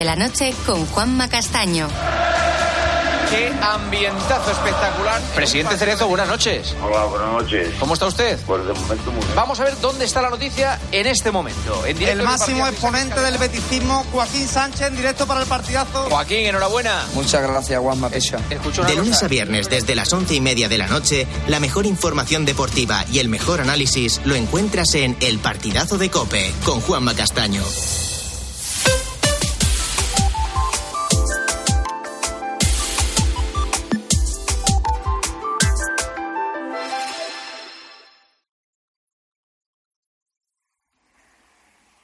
de la noche con Juanma Castaño. Qué ambientazo espectacular. Presidente Cerezo, buenas noches. Hola, buenas noches. ¿Cómo está usted? Pues de momento muy bien. Vamos a ver dónde está la noticia en este momento. En directo El máximo exponente del beticismo, Joaquín Sánchez, en directo para el partidazo. Joaquín, enhorabuena. Muchas gracias, Juanma una De lunes cosa. a viernes desde las once y media de la noche, la mejor información deportiva y el mejor análisis lo encuentras en El Partidazo de Cope con Juanma Castaño.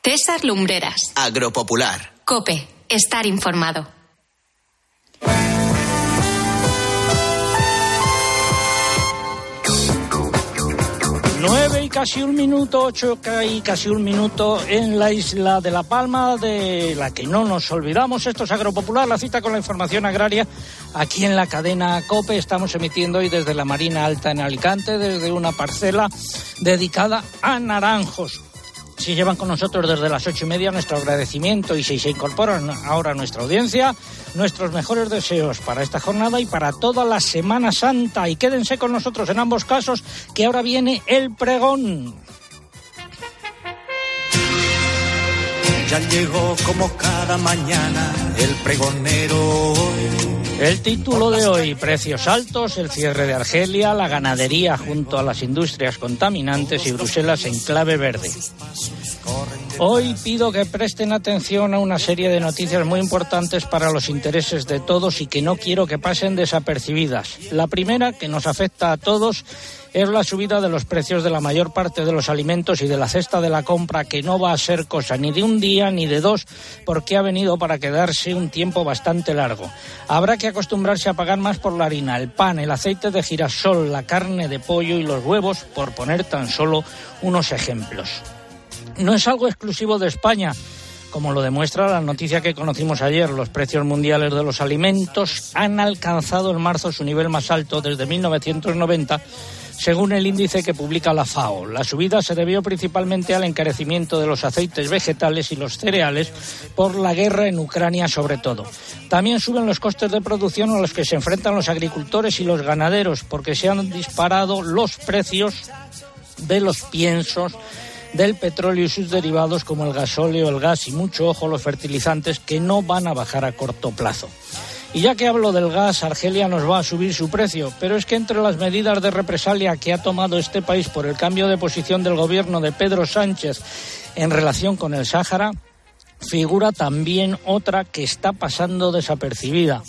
César Lumbreras. Agropopular. Cope. Estar informado. Nueve y casi un minuto, ocho y casi un minuto en la isla de La Palma, de la que no nos olvidamos. Esto es Agropopular, la cita con la información agraria aquí en la cadena COPE. Estamos emitiendo hoy desde la Marina Alta en Alicante, desde una parcela dedicada a naranjos. Si llevan con nosotros desde las ocho y media, nuestro agradecimiento y si se incorporan ahora a nuestra audiencia, nuestros mejores deseos para esta jornada y para toda la Semana Santa. Y quédense con nosotros en ambos casos, que ahora viene el pregón. Ya llegó como cada mañana el pregonero hoy. El título de hoy, precios altos, el cierre de Argelia, la ganadería junto a las industrias contaminantes y Bruselas en clave verde. Hoy pido que presten atención a una serie de noticias muy importantes para los intereses de todos y que no quiero que pasen desapercibidas. La primera, que nos afecta a todos, es la subida de los precios de la mayor parte de los alimentos y de la cesta de la compra, que no va a ser cosa ni de un día ni de dos, porque ha venido para quedarse un tiempo bastante largo. Habrá que acostumbrarse a pagar más por la harina, el pan, el aceite de girasol, la carne de pollo y los huevos, por poner tan solo unos ejemplos. No es algo exclusivo de España. Como lo demuestra la noticia que conocimos ayer, los precios mundiales de los alimentos han alcanzado en marzo su nivel más alto desde 1990, según el índice que publica la FAO. La subida se debió principalmente al encarecimiento de los aceites vegetales y los cereales por la guerra en Ucrania sobre todo. También suben los costes de producción a los que se enfrentan los agricultores y los ganaderos porque se han disparado los precios de los piensos del petróleo y sus derivados como el gasóleo, el gas y mucho ojo los fertilizantes que no van a bajar a corto plazo. Y ya que hablo del gas, Argelia nos va a subir su precio, pero es que entre las medidas de represalia que ha tomado este país por el cambio de posición del gobierno de Pedro Sánchez en relación con el Sáhara, figura también otra que está pasando desapercibida.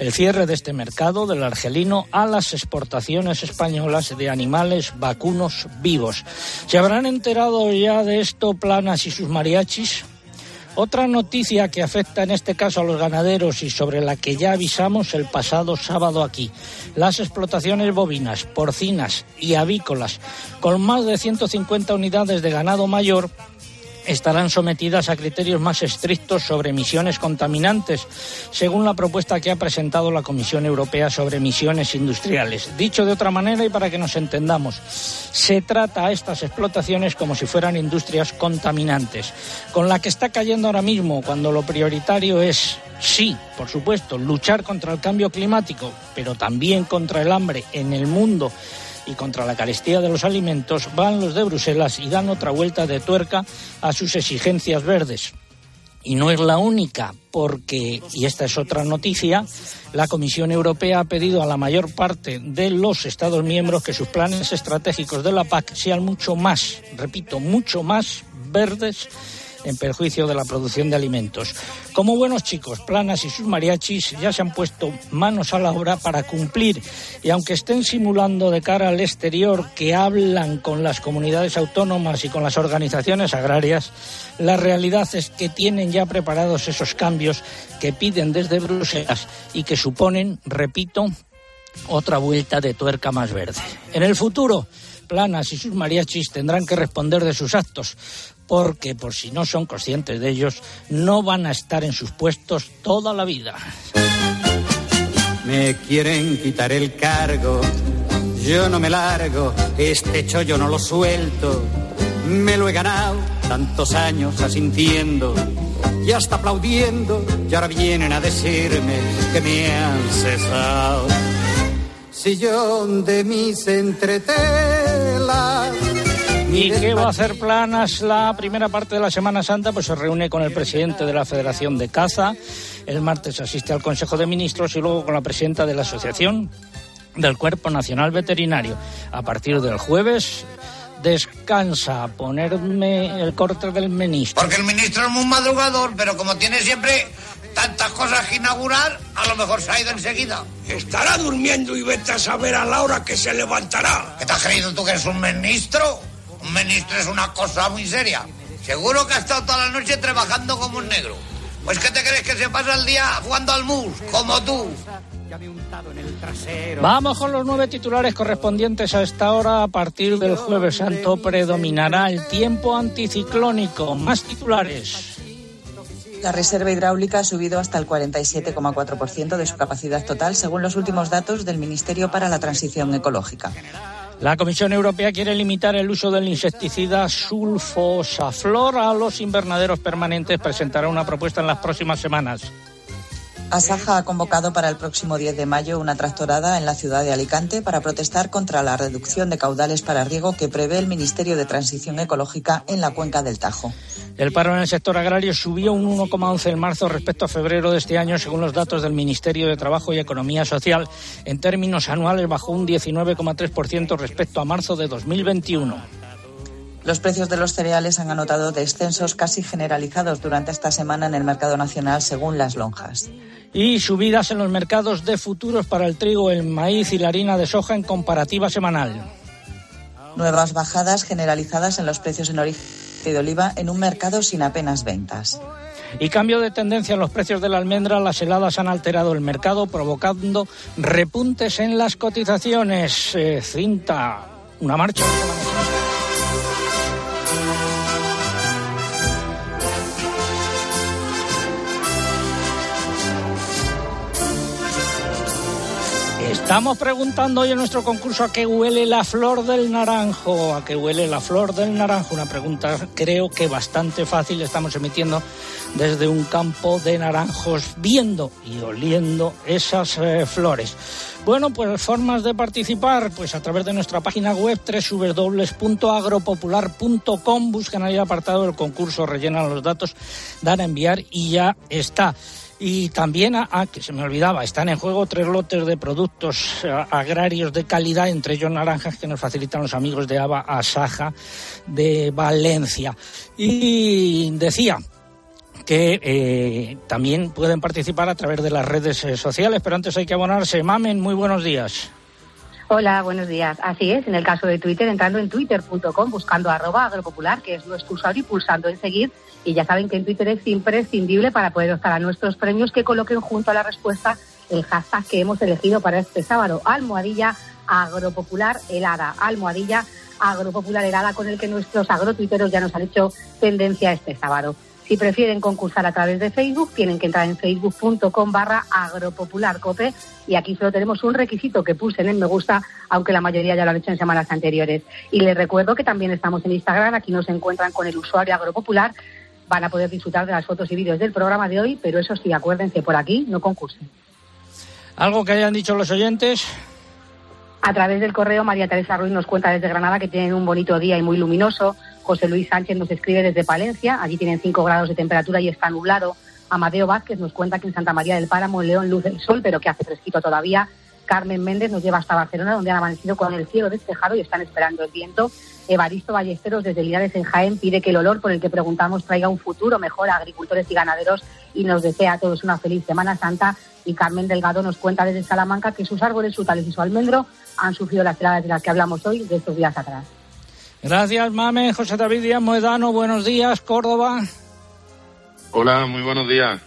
El cierre de este mercado del argelino a las exportaciones españolas de animales vacunos vivos. ¿Se habrán enterado ya de esto Planas y sus mariachis? Otra noticia que afecta en este caso a los ganaderos y sobre la que ya avisamos el pasado sábado aquí. Las explotaciones bovinas, porcinas y avícolas con más de 150 unidades de ganado mayor estarán sometidas a criterios más estrictos sobre emisiones contaminantes, según la propuesta que ha presentado la Comisión Europea sobre emisiones industriales. Dicho de otra manera y para que nos entendamos, se trata a estas explotaciones como si fueran industrias contaminantes, con la que está cayendo ahora mismo cuando lo prioritario es Sí, por supuesto, luchar contra el cambio climático, pero también contra el hambre en el mundo y contra la carestía de los alimentos, van los de Bruselas y dan otra vuelta de tuerca a sus exigencias verdes. Y no es la única, porque, y esta es otra noticia, la Comisión Europea ha pedido a la mayor parte de los Estados miembros que sus planes estratégicos de la PAC sean mucho más, repito, mucho más verdes en perjuicio de la producción de alimentos. Como buenos chicos, Planas y sus mariachis ya se han puesto manos a la obra para cumplir y aunque estén simulando de cara al exterior que hablan con las comunidades autónomas y con las organizaciones agrarias, la realidad es que tienen ya preparados esos cambios que piden desde Bruselas y que suponen, repito, otra vuelta de tuerca más verde. En el futuro, Planas y sus mariachis tendrán que responder de sus actos, porque por si no son conscientes de ellos, no van a estar en sus puestos toda la vida. Me quieren quitar el cargo, yo no me largo, este chollo no lo suelto, me lo he ganado tantos años asintiendo y hasta aplaudiendo, y ahora vienen a decirme que me han cesado. Sillón de mis entretelas. ¿Y qué va a hacer Planas la primera parte de la Semana Santa? Pues se reúne con el presidente de la Federación de Caza, el martes asiste al Consejo de Ministros y luego con la presidenta de la Asociación del Cuerpo Nacional Veterinario. A partir del jueves descansa, ponerme el corte del ministro. Porque el ministro es muy madrugador, pero como tiene siempre tantas cosas que inaugurar, a lo mejor se ha ido enseguida. Estará durmiendo y vete a saber a la hora que se levantará. ¿Qué te has creído tú que eres un ministro? Un ministro es una cosa muy seria. Seguro que ha estado toda la noche trabajando como un negro. Pues ¿qué te crees que se pasa el día jugando al mus, como tú? Vamos con los nueve titulares correspondientes a esta hora. A partir del jueves santo predominará el tiempo anticiclónico. Más titulares. La reserva hidráulica ha subido hasta el 47,4% de su capacidad total, según los últimos datos del Ministerio para la Transición Ecológica. La Comisión Europea quiere limitar el uso del insecticida sulfosaflor a los invernaderos permanentes. Presentará una propuesta en las próximas semanas. Asaja ha convocado para el próximo 10 de mayo una tractorada en la ciudad de Alicante para protestar contra la reducción de caudales para riego que prevé el Ministerio de Transición Ecológica en la cuenca del Tajo. El paro en el sector agrario subió un 1,11 en marzo respecto a febrero de este año, según los datos del Ministerio de Trabajo y Economía Social. En términos anuales bajó un 19,3% respecto a marzo de 2021. Los precios de los cereales han anotado descensos casi generalizados durante esta semana en el mercado nacional, según las lonjas y subidas en los mercados de futuros para el trigo, el maíz y la harina de soja en comparativa semanal. Nuevas bajadas generalizadas en los precios en origen de oliva en un mercado sin apenas ventas. Y cambio de tendencia en los precios de la almendra, las heladas han alterado el mercado provocando repuntes en las cotizaciones. Eh, cinta, una marcha. Estamos preguntando hoy en nuestro concurso a qué huele la flor del naranjo, a qué huele la flor del naranjo. Una pregunta creo que bastante fácil. Estamos emitiendo desde un campo de naranjos, viendo y oliendo esas eh, flores. Bueno, pues formas de participar, pues a través de nuestra página web www.agropopular.com, buscan ahí el apartado del concurso, rellenan los datos, dan a enviar y ya está. Y también, ah, que se me olvidaba, están en juego tres lotes de productos eh, agrarios de calidad, entre ellos naranjas que nos facilitan los amigos de Ava Asaja de Valencia. Y decía que eh, también pueden participar a través de las redes eh, sociales, pero antes hay que abonarse. Mamen, muy buenos días. Hola, buenos días. Así es, en el caso de Twitter, entrando en twitter.com, buscando arroba agropopular, que es nuestro usuario, y pulsando en seguir y ya saben que en Twitter es imprescindible para poder optar a nuestros premios que coloquen junto a la respuesta el hashtag que hemos elegido para este sábado, almohadilla agropopular helada, almohadilla agropopular helada con el que nuestros agrotuiteros ya nos han hecho tendencia este sábado. Si prefieren concursar a través de Facebook, tienen que entrar en facebook.com barra agropopularcope y aquí solo tenemos un requisito que puse en me gusta, aunque la mayoría ya lo han hecho en semanas anteriores. Y les recuerdo que también estamos en Instagram, aquí nos encuentran con el usuario agropopular van a poder disfrutar de las fotos y vídeos del programa de hoy, pero eso sí, acuérdense, por aquí no concursen. ¿Algo que hayan dicho los oyentes? A través del correo, María Teresa Ruiz nos cuenta desde Granada que tienen un bonito día y muy luminoso. José Luis Sánchez nos escribe desde Palencia, allí tienen 5 grados de temperatura y está nublado. Amadeo Vázquez nos cuenta que en Santa María del Páramo, en León, luz el sol, pero que hace fresquito todavía. Carmen Méndez nos lleva hasta Barcelona, donde han amanecido con el cielo despejado y están esperando el viento. Evaristo Ballesteros desde Linares en Jaén pide que el olor por el que preguntamos traiga un futuro mejor a agricultores y ganaderos y nos desea a todos una feliz Semana Santa. Y Carmen Delgado nos cuenta desde Salamanca que sus árboles frutales y su almendro han sufrido las heladas de las que hablamos hoy de estos días atrás. Gracias, Mame. José David Díaz Moedano, buenos días, Córdoba. Hola, muy buenos días.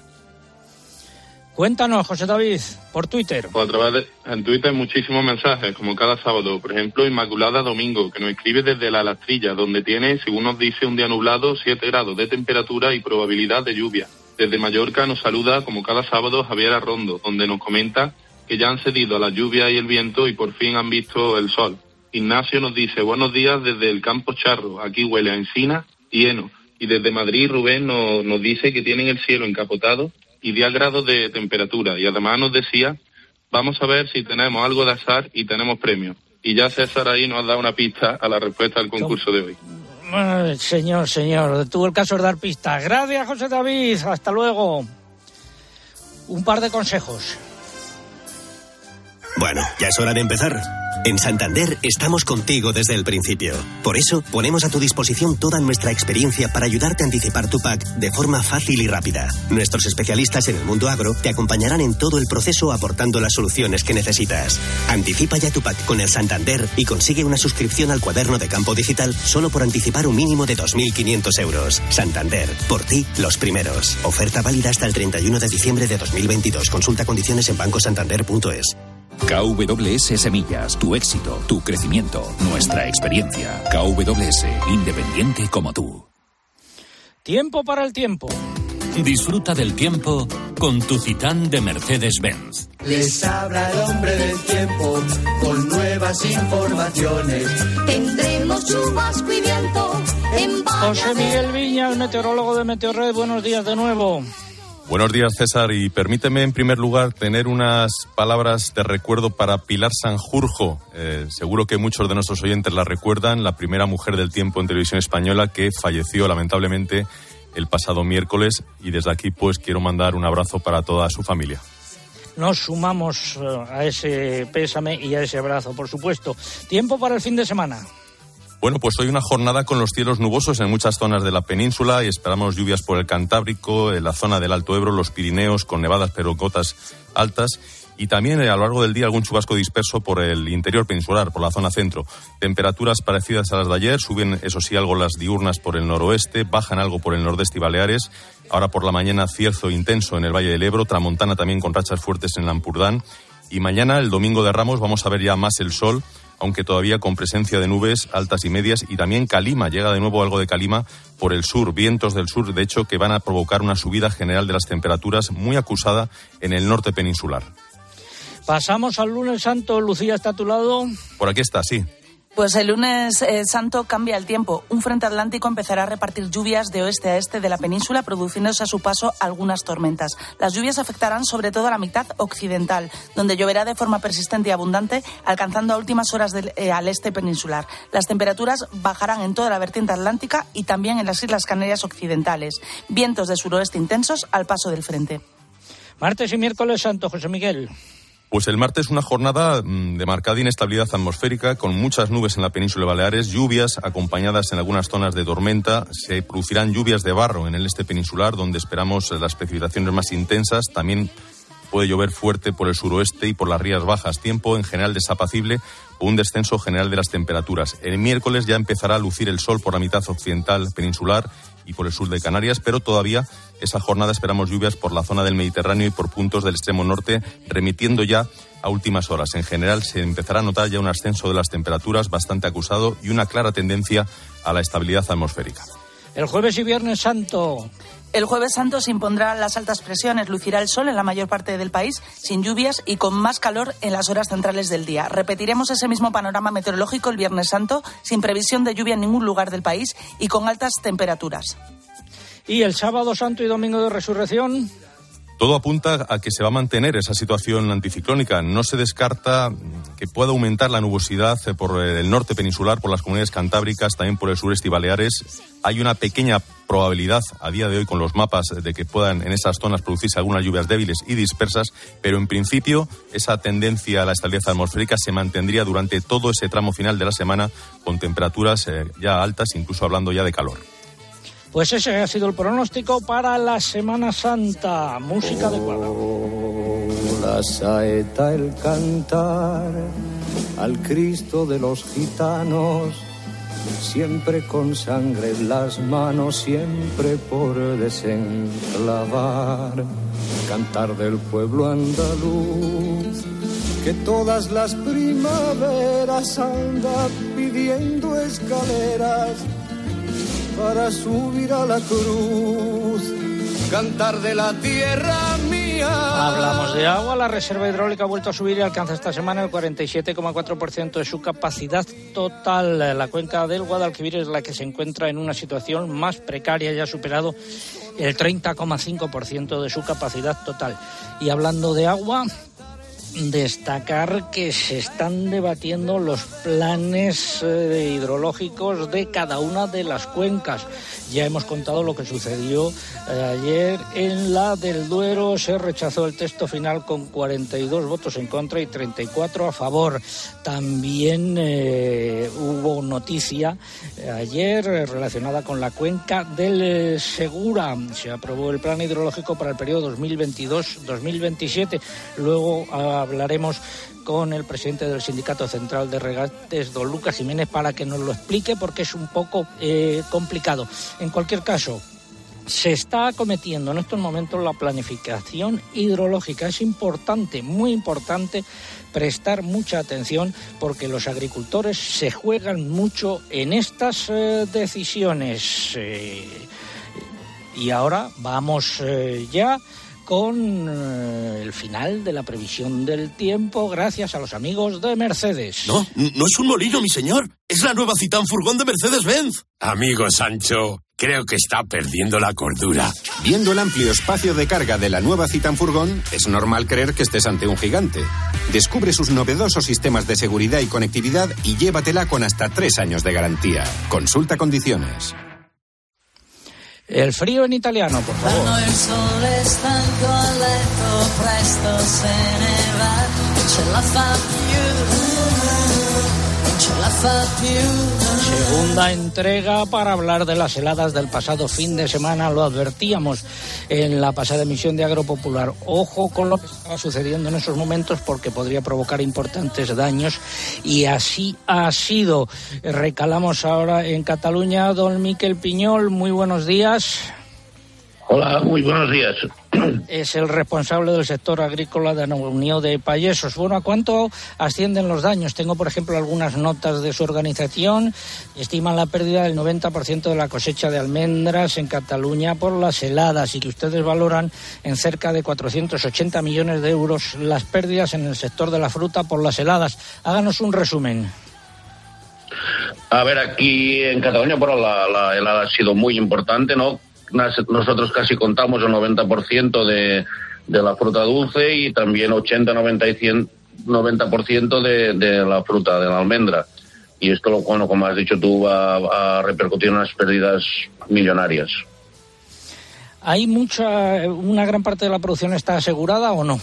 Cuéntanos, José David, por Twitter. Pues a través de, en Twitter muchísimos mensajes, como cada sábado. Por ejemplo, Inmaculada Domingo, que nos escribe desde La Lastrilla, donde tiene, según nos dice, un día nublado, 7 grados de temperatura y probabilidad de lluvia. Desde Mallorca nos saluda, como cada sábado, Javier Arrondo, donde nos comenta que ya han cedido a la lluvia y el viento y por fin han visto el sol. Ignacio nos dice, buenos días desde el campo Charro, aquí huele a encina y heno Y desde Madrid Rubén nos, nos dice que tienen el cielo encapotado y 10 grados de temperatura. Y además nos decía, vamos a ver si tenemos algo de azar y tenemos premio. Y ya César ahí nos ha dado una pista a la respuesta al concurso de hoy. Ay, señor, señor, tuvo el caso de dar pistas. Gracias, José David. Hasta luego. Un par de consejos. Bueno, ya es hora de empezar. En Santander estamos contigo desde el principio. Por eso ponemos a tu disposición toda nuestra experiencia para ayudarte a anticipar tu PAC de forma fácil y rápida. Nuestros especialistas en el mundo agro te acompañarán en todo el proceso aportando las soluciones que necesitas. Anticipa ya tu PAC con el Santander y consigue una suscripción al cuaderno de campo digital solo por anticipar un mínimo de 2.500 euros. Santander, por ti, los primeros. Oferta válida hasta el 31 de diciembre de 2022. Consulta condiciones en bancosantander.es. KWS Semillas, tu éxito, tu crecimiento, nuestra experiencia. KWS, independiente como tú. Tiempo para el tiempo. Disfruta del tiempo con tu Citán de Mercedes-Benz. Les habla el hombre del tiempo con nuevas informaciones. Tendremos chubasco y viento en José Miguel Viña, el meteorólogo de Meteorred. Buenos días de nuevo. Buenos días, César, y permíteme en primer lugar tener unas palabras de recuerdo para Pilar Sanjurjo. Eh, seguro que muchos de nuestros oyentes la recuerdan, la primera mujer del tiempo en televisión española que falleció lamentablemente el pasado miércoles y desde aquí pues quiero mandar un abrazo para toda su familia. Nos sumamos eh, a ese pésame y a ese abrazo, por supuesto. Tiempo para el fin de semana. Bueno, pues hoy una jornada con los cielos nubosos en muchas zonas de la península y esperamos lluvias por el Cantábrico, en la zona del Alto Ebro, los Pirineos, con nevadas pero gotas altas y también eh, a lo largo del día algún chubasco disperso por el interior peninsular, por la zona centro. Temperaturas parecidas a las de ayer, suben eso sí algo las diurnas por el noroeste, bajan algo por el nordeste y Baleares. Ahora por la mañana cierzo intenso en el Valle del Ebro, tramontana también con rachas fuertes en Lampurdán. Y mañana, el domingo de Ramos, vamos a ver ya más el sol aunque todavía con presencia de nubes altas y medias y también calima, llega de nuevo algo de calima por el sur, vientos del sur, de hecho, que van a provocar una subida general de las temperaturas muy acusada en el norte peninsular. Pasamos al lunes santo, Lucía está a tu lado. Por aquí está, sí. Pues el lunes eh, santo cambia el tiempo. Un frente atlántico empezará a repartir lluvias de oeste a este de la península, produciéndose a su paso algunas tormentas. Las lluvias afectarán sobre todo a la mitad occidental, donde lloverá de forma persistente y abundante, alcanzando a últimas horas del, eh, al este peninsular. Las temperaturas bajarán en toda la vertiente atlántica y también en las Islas Canarias occidentales. Vientos de suroeste intensos al paso del frente. Martes y miércoles santo, José Miguel. Pues el martes una jornada mm, de marcada inestabilidad atmosférica con muchas nubes en la península de Baleares, lluvias acompañadas en algunas zonas de tormenta. Se producirán lluvias de barro en el este peninsular donde esperamos las precipitaciones más intensas. También puede llover fuerte por el suroeste y por las rías bajas. Tiempo en general desapacible un descenso general de las temperaturas. El miércoles ya empezará a lucir el sol por la mitad occidental peninsular y por el sur de Canarias, pero todavía esa jornada esperamos lluvias por la zona del Mediterráneo y por puntos del extremo norte, remitiendo ya a últimas horas. En general se empezará a notar ya un ascenso de las temperaturas bastante acusado y una clara tendencia a la estabilidad atmosférica. El jueves y viernes santo. El jueves santo se impondrán las altas presiones, lucirá el sol en la mayor parte del país, sin lluvias y con más calor en las horas centrales del día. Repetiremos ese mismo panorama meteorológico el viernes santo, sin previsión de lluvia en ningún lugar del país y con altas temperaturas. ¿Y el sábado santo y domingo de resurrección? Todo apunta a que se va a mantener esa situación anticiclónica. No se descarta que pueda aumentar la nubosidad por el norte peninsular, por las comunidades cantábricas, también por el sureste y Baleares. Hay una pequeña probabilidad a día de hoy con los mapas de que puedan en esas zonas producirse algunas lluvias débiles y dispersas, pero en principio esa tendencia a la estabilidad atmosférica se mantendría durante todo ese tramo final de la semana con temperaturas eh, ya altas, incluso hablando ya de calor. Pues ese ha sido el pronóstico para la Semana Santa. Música de Oh, la saeta, el cantar al Cristo de los gitanos, siempre con sangre en las manos, siempre por desenclavar. Cantar del pueblo andaluz, que todas las primaveras anda pidiendo escaleras para subir a la cruz, cantar de la tierra mía. Hablamos de agua, la reserva hidráulica ha vuelto a subir y alcanza esta semana el 47,4% de su capacidad total. La cuenca del Guadalquivir es la que se encuentra en una situación más precaria y ha superado el 30,5% de su capacidad total. Y hablando de agua, destacar que se están debatiendo los planes eh, hidrológicos de cada una de las cuencas. Ya hemos contado lo que sucedió eh, ayer en la del Duero. Se rechazó el texto final con 42 votos en contra y 34 a favor. También eh, hubo noticia ayer relacionada con la cuenca del Segura. Se aprobó el plan hidrológico para el periodo 2022-2027. Luego hablaremos con el presidente del Sindicato Central de Regates, don Lucas Jiménez, para que nos lo explique porque es un poco eh, complicado. En cualquier caso, se está acometiendo en estos momentos la planificación hidrológica. Es importante, muy importante, prestar mucha atención porque los agricultores se juegan mucho en estas eh, decisiones. Eh, y ahora vamos ya con eh, el final de la previsión del tiempo gracias a los amigos de Mercedes. No, no es un molino, mi señor. Es la nueva Citán Furgón de Mercedes-Benz. Amigo Sancho, creo que está perdiendo la cordura. Viendo el amplio espacio de carga de la nueva Citan Furgón, es normal creer que estés ante un gigante. Descubre sus novedosos sistemas de seguridad y conectividad y llévatela con hasta tres años de garantía. Consulta condiciones. El frío en italiano, por favor. Segunda entrega para hablar de las heladas del pasado fin de semana. Lo advertíamos en la pasada emisión de Agropopular. Ojo con lo que estaba sucediendo en esos momentos porque podría provocar importantes daños y así ha sido. Recalamos ahora en Cataluña. Don Miquel Piñol, muy buenos días. Hola, muy buenos días. Es el responsable del sector agrícola de la Unión de Payesos. Bueno, ¿a cuánto ascienden los daños? Tengo, por ejemplo, algunas notas de su organización. Estiman la pérdida del 90% de la cosecha de almendras en Cataluña por las heladas y que ustedes valoran en cerca de 480 millones de euros las pérdidas en el sector de la fruta por las heladas. Háganos un resumen. A ver, aquí en Cataluña, bueno, la, la helada ha sido muy importante, ¿no? Nosotros casi contamos el 90% de, de la fruta dulce y también 80, 90 y 100 90% de, de la fruta, de la almendra. Y esto, bueno, como has dicho tú, va a repercutir en unas pérdidas millonarias. ¿Hay mucha, una gran parte de la producción está asegurada o no?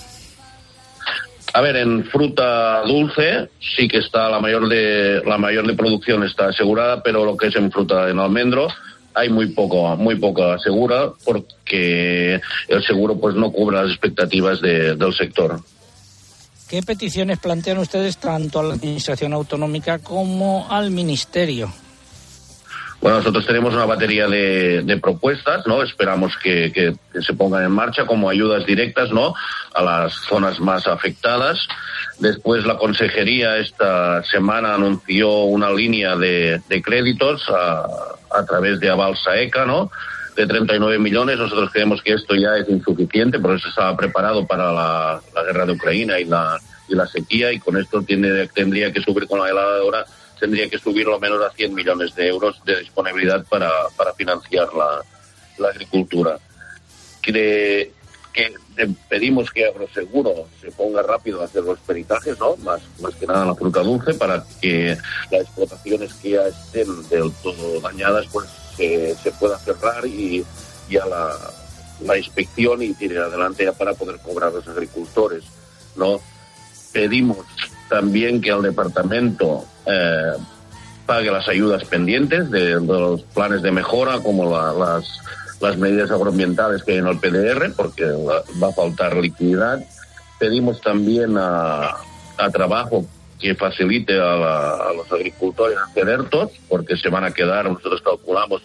A ver, en fruta dulce sí que está la mayor de la mayor de producción está asegurada, pero lo que es en fruta en almendro hay muy poco muy poco asegura porque el seguro pues no cubre las expectativas de- del sector. ¿Qué peticiones plantean ustedes tanto a la Administración Autonómica como al Ministerio? Bueno, nosotros tenemos una batería de, de propuestas, ¿no? Esperamos que, que- que se pongan en marcha como ayudas directas, ¿no? A las zonas más afectadas. Después la consejería esta semana anunció una línea de, de créditos a, a través de Aval Saeca, ¿no? De 39 millones. Nosotros creemos que esto ya es insuficiente, por eso estaba preparado para la, guerra de Ucrania y la, y la sequía, y con esto tiene, tendría que subir con la helada de ahora tendría que subir lo menos a 100 millones de euros de disponibilidad para, financiar la, agricultura. Que, que pedimos que Agroseguro se ponga rápido a hacer los peritajes, ¿no? Más, más que nada la fruta dulce, para que las explotaciones que ya estén del todo dañadas, pues se, pueda cerrar y ya la, la inspección y tirar adelante ya para poder cobrar a los agricultores, ¿no? Pedimos también que el departamento eh, pague las ayudas pendientes de, de los planes de mejora, como la- las, las medidas agroambientales que hay en el PDR, porque va, a faltar liquididad. Pedimos también a, a trabajo que facilite a, la- los agricultores hacer ERTOS, porque se van a quedar, nosotros calculamos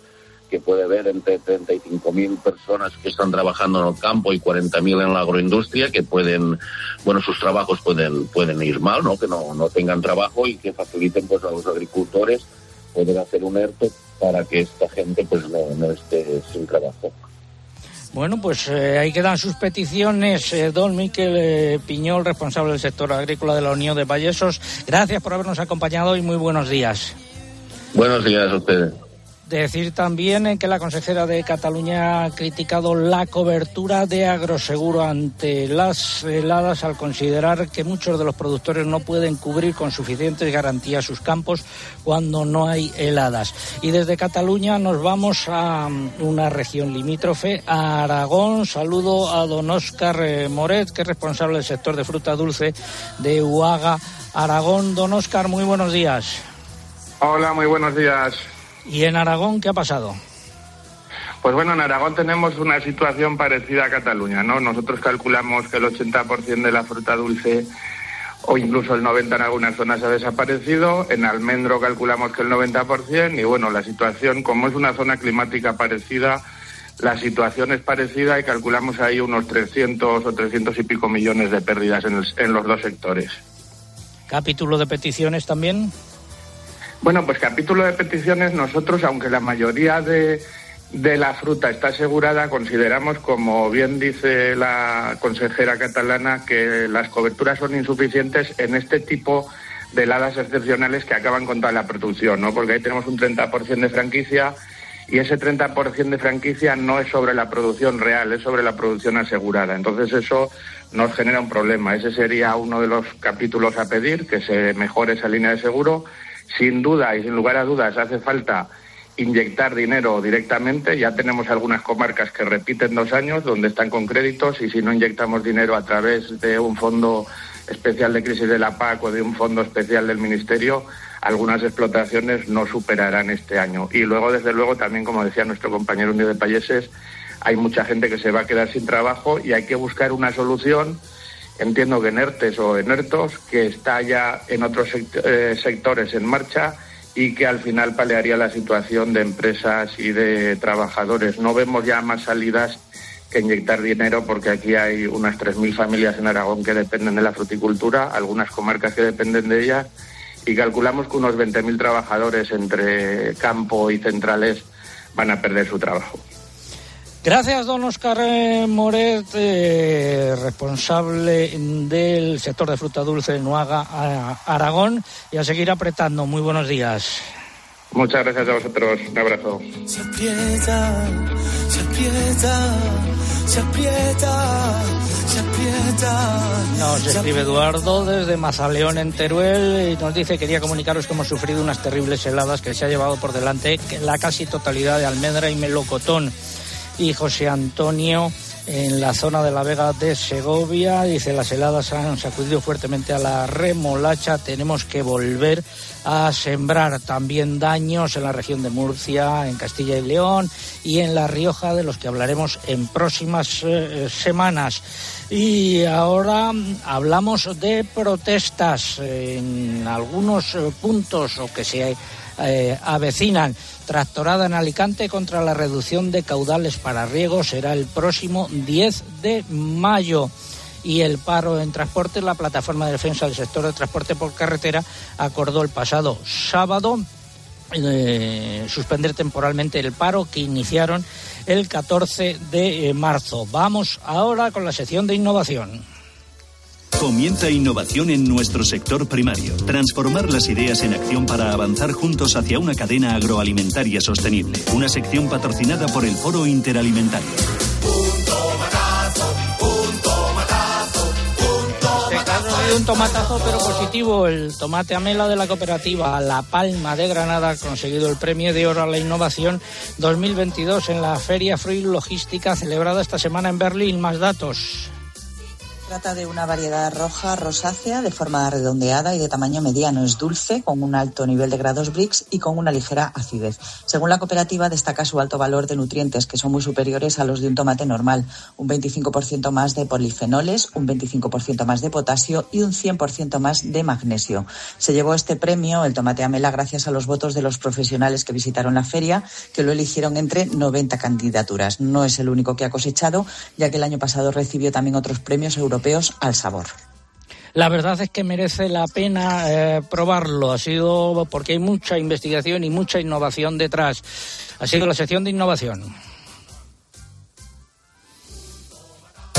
que puede haber entre 35.000 personas que están trabajando en el campo y 40.000 en la agroindustria que pueden, bueno, sus trabajos pueden, pueden ir mal, ¿no? Que no, no tengan trabajo y que faciliten pues a los agricultores poder hacer un ERTO para que esta gente pues no, no esté sin trabajo. Bueno, pues eh, ahí quedan sus peticiones. Eh, don Miquel eh, Piñol, responsable del sector agrícola de la Unión de Vallesos, gracias por habernos acompañado y muy buenos días. Buenos días a ustedes. Decir también que la consejera de Cataluña ha criticado la cobertura de agroseguro ante las heladas al considerar que muchos de los productores no pueden cubrir con suficientes garantías sus campos cuando no hay heladas. Y desde Cataluña nos vamos a una región limítrofe, a Aragón. Saludo a don Óscar eh, Moret, que es responsable del sector de fruta dulce de Huaga, Aragón. Don Óscar, muy buenos días. Hola, muy buenos días. ¿Y en Aragón qué ha pasado? Pues bueno, en Aragón tenemos una situación parecida a Cataluña, ¿no? Nosotros calculamos que el 80% de la fruta dulce o incluso el 90% en algunas zonas ha desaparecido. En almendro calculamos que el 90% y bueno, la situación, como es una zona climática parecida, la situación es parecida y calculamos ahí unos 300 o 300 y pico millones de pérdidas en, en los dos sectores. ¿Capítulo de peticiones también? Bueno, pues capítulo de peticiones, nosotros, aunque la mayoría de, de la fruta está asegurada, consideramos, como bien dice la consejera catalana, que las coberturas son insuficientes en este tipo de heladas excepcionales que acaban con toda la producción, ¿no? Porque ahí tenemos un 30% de franquicia y ese 30% de franquicia no es sobre la producción real, es sobre la producción asegurada. Entonces eso nos genera un problema. Ese sería uno de los capítulos a pedir, que se mejore esa línea de seguro sin duda y sin lugar a dudas hace falta inyectar dinero directamente. Ya tenemos algunas comarcas que repiten dos años donde están con créditos y si no inyectamos dinero a través de un fondo especial de crisis de la PAC o de un fondo especial del Ministerio, algunas explotaciones no superarán este año. Y luego, desde luego, también, como decía nuestro compañero Unido de Payeses, hay mucha gente que se va a quedar sin trabajo y hay que buscar una solución entiendo que en ERTES o en ERTOS, que está ya en otros eh, sectores en marcha y que al final palearía la situación de empresas y de trabajadores. No vemos ya más salidas que inyectar dinero porque aquí hay unas 3.000 familias en Aragón que dependen de la fruticultura, algunas comarcas que dependen de ella y calculamos que unos 20.000 trabajadores entre campo y centrales van a perder su trabajo. Gracias, don Oscar eh, Moret, eh, responsable del sector de fruta dulce en Nuaga, Aragón, y a seguir apretando. Muy buenos días. Muchas gracias a vosotros. Un abrazo. Se aprieta, se aprieta, se aprieta, se aprieta. Nos escribe Eduardo desde Mazaleón en Teruel y nos dice quería comunicaros que hemos sufrido unas terribles heladas que se ha llevado por delante la casi totalidad de almendra y melocotón y José Antonio en la zona de la Vega de Segovia. Dice, las heladas han sacudido fuertemente a la remolacha. Tenemos que volver a sembrar también daños en la región de Murcia, en Castilla y León y en La Rioja, de los que hablaremos en próximas eh, semanas. Y ahora hablamos de protestas en algunos eh, puntos o que se eh, avecinan. Tractorada en Alicante contra la reducción de caudales para riego será el próximo 10 de mayo. Y el paro en transporte, la plataforma de defensa del sector de transporte por carretera acordó el pasado sábado eh, suspender temporalmente el paro que iniciaron el 14 de marzo. Vamos ahora con la sección de innovación. Comienza innovación en nuestro sector primario. Transformar las ideas en acción para avanzar juntos hacia una cadena agroalimentaria sostenible. Una sección patrocinada por el Foro Interalimentario. un tomatazo pero positivo. El tomate amela de la cooperativa La Palma de Granada ha conseguido el premio de oro a la innovación 2022 en la Feria Fruit Logística celebrada esta semana en Berlín. Más datos trata de una variedad roja rosácea de forma redondeada y de tamaño mediano. Es dulce, con un alto nivel de grados Brix y con una ligera acidez. Según la cooperativa, destaca su alto valor de nutrientes, que son muy superiores a los de un tomate normal. Un 25% más de polifenoles, un 25% más de potasio y un 100% más de magnesio. Se llevó este premio, el tomate amela, gracias a los votos de los profesionales que visitaron la feria, que lo eligieron entre 90 candidaturas. No es el único que ha cosechado, ya que el año pasado recibió también otros premios al sabor. La verdad es que merece la pena eh, probarlo. Ha sido porque hay mucha investigación y mucha innovación detrás. Ha sido la sección de innovación.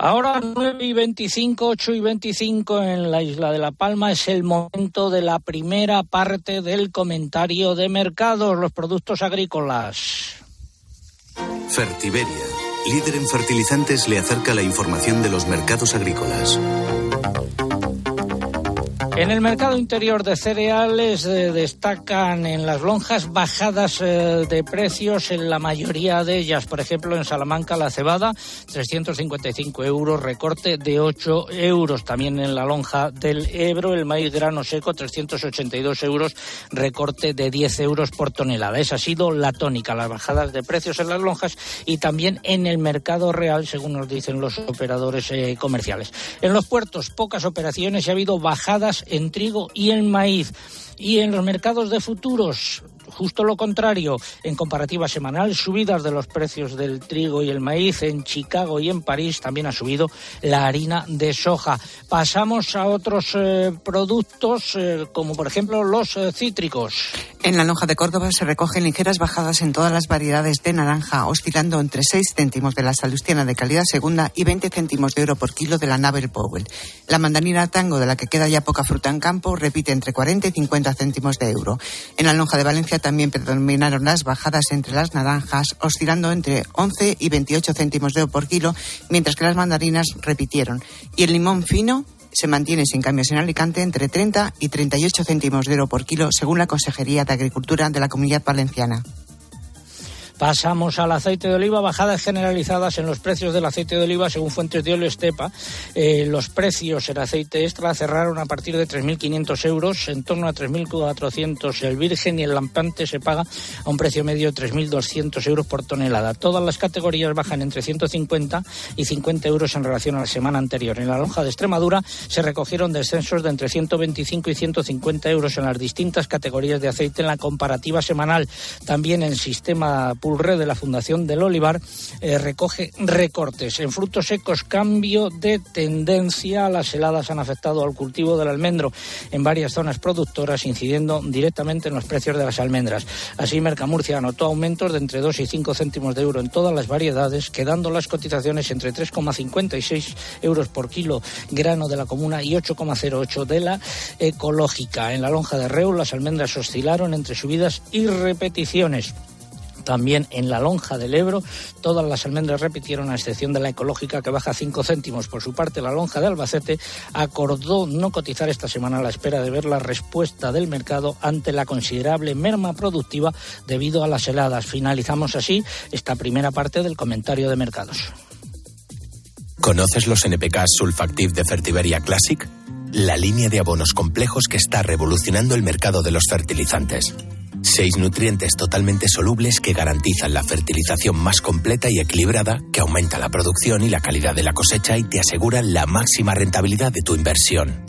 Ahora 9 y 25, 8 y 25 en la isla de La Palma es el momento de la primera parte del comentario de mercados, los productos agrícolas. Fertiberia, líder en fertilizantes, le acerca la información de los mercados agrícolas. En el mercado interior de cereales eh, destacan en las lonjas bajadas eh, de precios en la mayoría de ellas. Por ejemplo, en Salamanca la cebada, 355 euros, recorte de 8 euros. También en la lonja del Ebro, el maíz grano seco, 382 euros, recorte de 10 euros por tonelada. Esa ha sido la tónica, las bajadas de precios en las lonjas y también en el mercado real, según nos dicen los operadores eh, comerciales. En los puertos, pocas operaciones y ha habido bajadas en trigo y en maíz. Y en los mercados de futuros, justo lo contrario, en comparativa semanal, subidas de los precios del trigo y el maíz en Chicago y en París, también ha subido la harina de soja. Pasamos a otros eh, productos, eh, como por ejemplo los eh, cítricos. En la lonja de Córdoba se recogen ligeras bajadas en todas las variedades de naranja, oscilando entre 6 céntimos de la salustiana de calidad segunda y 20 céntimos de euro por kilo de la Navel Powell. La mandarina tango, de la que queda ya poca fruta en campo, repite entre 40 y 50 céntimos de euro. En la lonja de Valencia también predominaron las bajadas entre las naranjas, oscilando entre 11 y 28 céntimos de euro por kilo, mientras que las mandarinas repitieron. Y el limón fino se mantiene sin cambios en Alicante entre 30 y 38 céntimos de euro por kilo, según la Consejería de Agricultura de la Comunidad Valenciana. Pasamos al aceite de oliva, bajadas generalizadas en los precios del aceite de oliva según fuentes de óleo Estepa. Eh, los precios en aceite extra cerraron a partir de 3.500 euros, en torno a 3.400 el virgen y el lampante se paga a un precio medio de 3.200 euros por tonelada. Todas las categorías bajan entre 150 y 50 euros en relación a la semana anterior. En la lonja de Extremadura se recogieron descensos de entre 125 y 150 euros en las distintas categorías de aceite en la comparativa semanal. También en sistema De la Fundación del Olivar eh, recoge recortes. En frutos secos, cambio de tendencia. Las heladas han afectado al cultivo del almendro en varias zonas productoras, incidiendo directamente en los precios de las almendras. Así, Mercamurcia anotó aumentos de entre 2 y 5 céntimos de euro en todas las variedades, quedando las cotizaciones entre 3,56 euros por kilo grano de la comuna y 8,08 de la ecológica. En la lonja de Reus, las almendras oscilaron entre subidas y repeticiones. También en la lonja del Ebro, todas las almendras repitieron, a excepción de la ecológica que baja 5 céntimos. Por su parte, la lonja de Albacete acordó no cotizar esta semana a la espera de ver la respuesta del mercado ante la considerable merma productiva debido a las heladas. Finalizamos así esta primera parte del comentario de mercados. ¿Conoces los NPK Sulfactive de Fertiberia Classic? La línea de abonos complejos que está revolucionando el mercado de los fertilizantes. Seis nutrientes totalmente solubles que garantizan la fertilización más completa y equilibrada, que aumenta la producción y la calidad de la cosecha y te aseguran la máxima rentabilidad de tu inversión.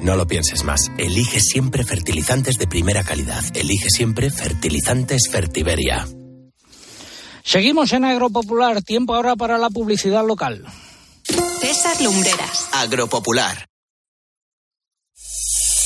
No lo pienses más. Elige siempre fertilizantes de primera calidad. Elige siempre fertilizantes Fertiberia. Seguimos en Agropopular. Tiempo ahora para la publicidad local. César Lumbreras. Agropopular.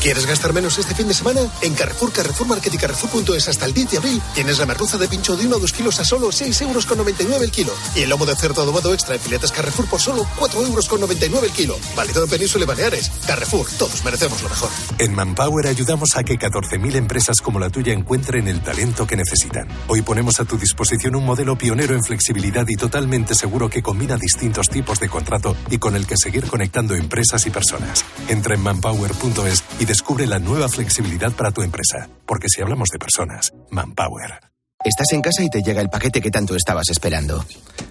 ¿Quieres gastar menos este fin de semana? En Carrefour, Carrefour Market y Carrefour.es hasta el 10 de abril tienes la merluza de pincho de 1 o 2 kilos a solo 6 euros con 99 el kilo. Y el lomo de cerdo adobado extra en filetes Carrefour por solo 4 euros con 99 el kilo. Válido en Península y Baleares. Carrefour, todos merecemos lo mejor. En Manpower ayudamos a que 14.000 empresas como la tuya encuentren el talento que necesitan. Hoy ponemos a tu disposición un modelo pionero en flexibilidad y totalmente seguro que combina distintos tipos de contrato y con el que seguir conectando empresas y personas. Entra en manpower.es y descubre la nueva flexibilidad para tu empresa. Porque si hablamos de personas, Manpower. Estás en casa y te llega el paquete que tanto estabas esperando.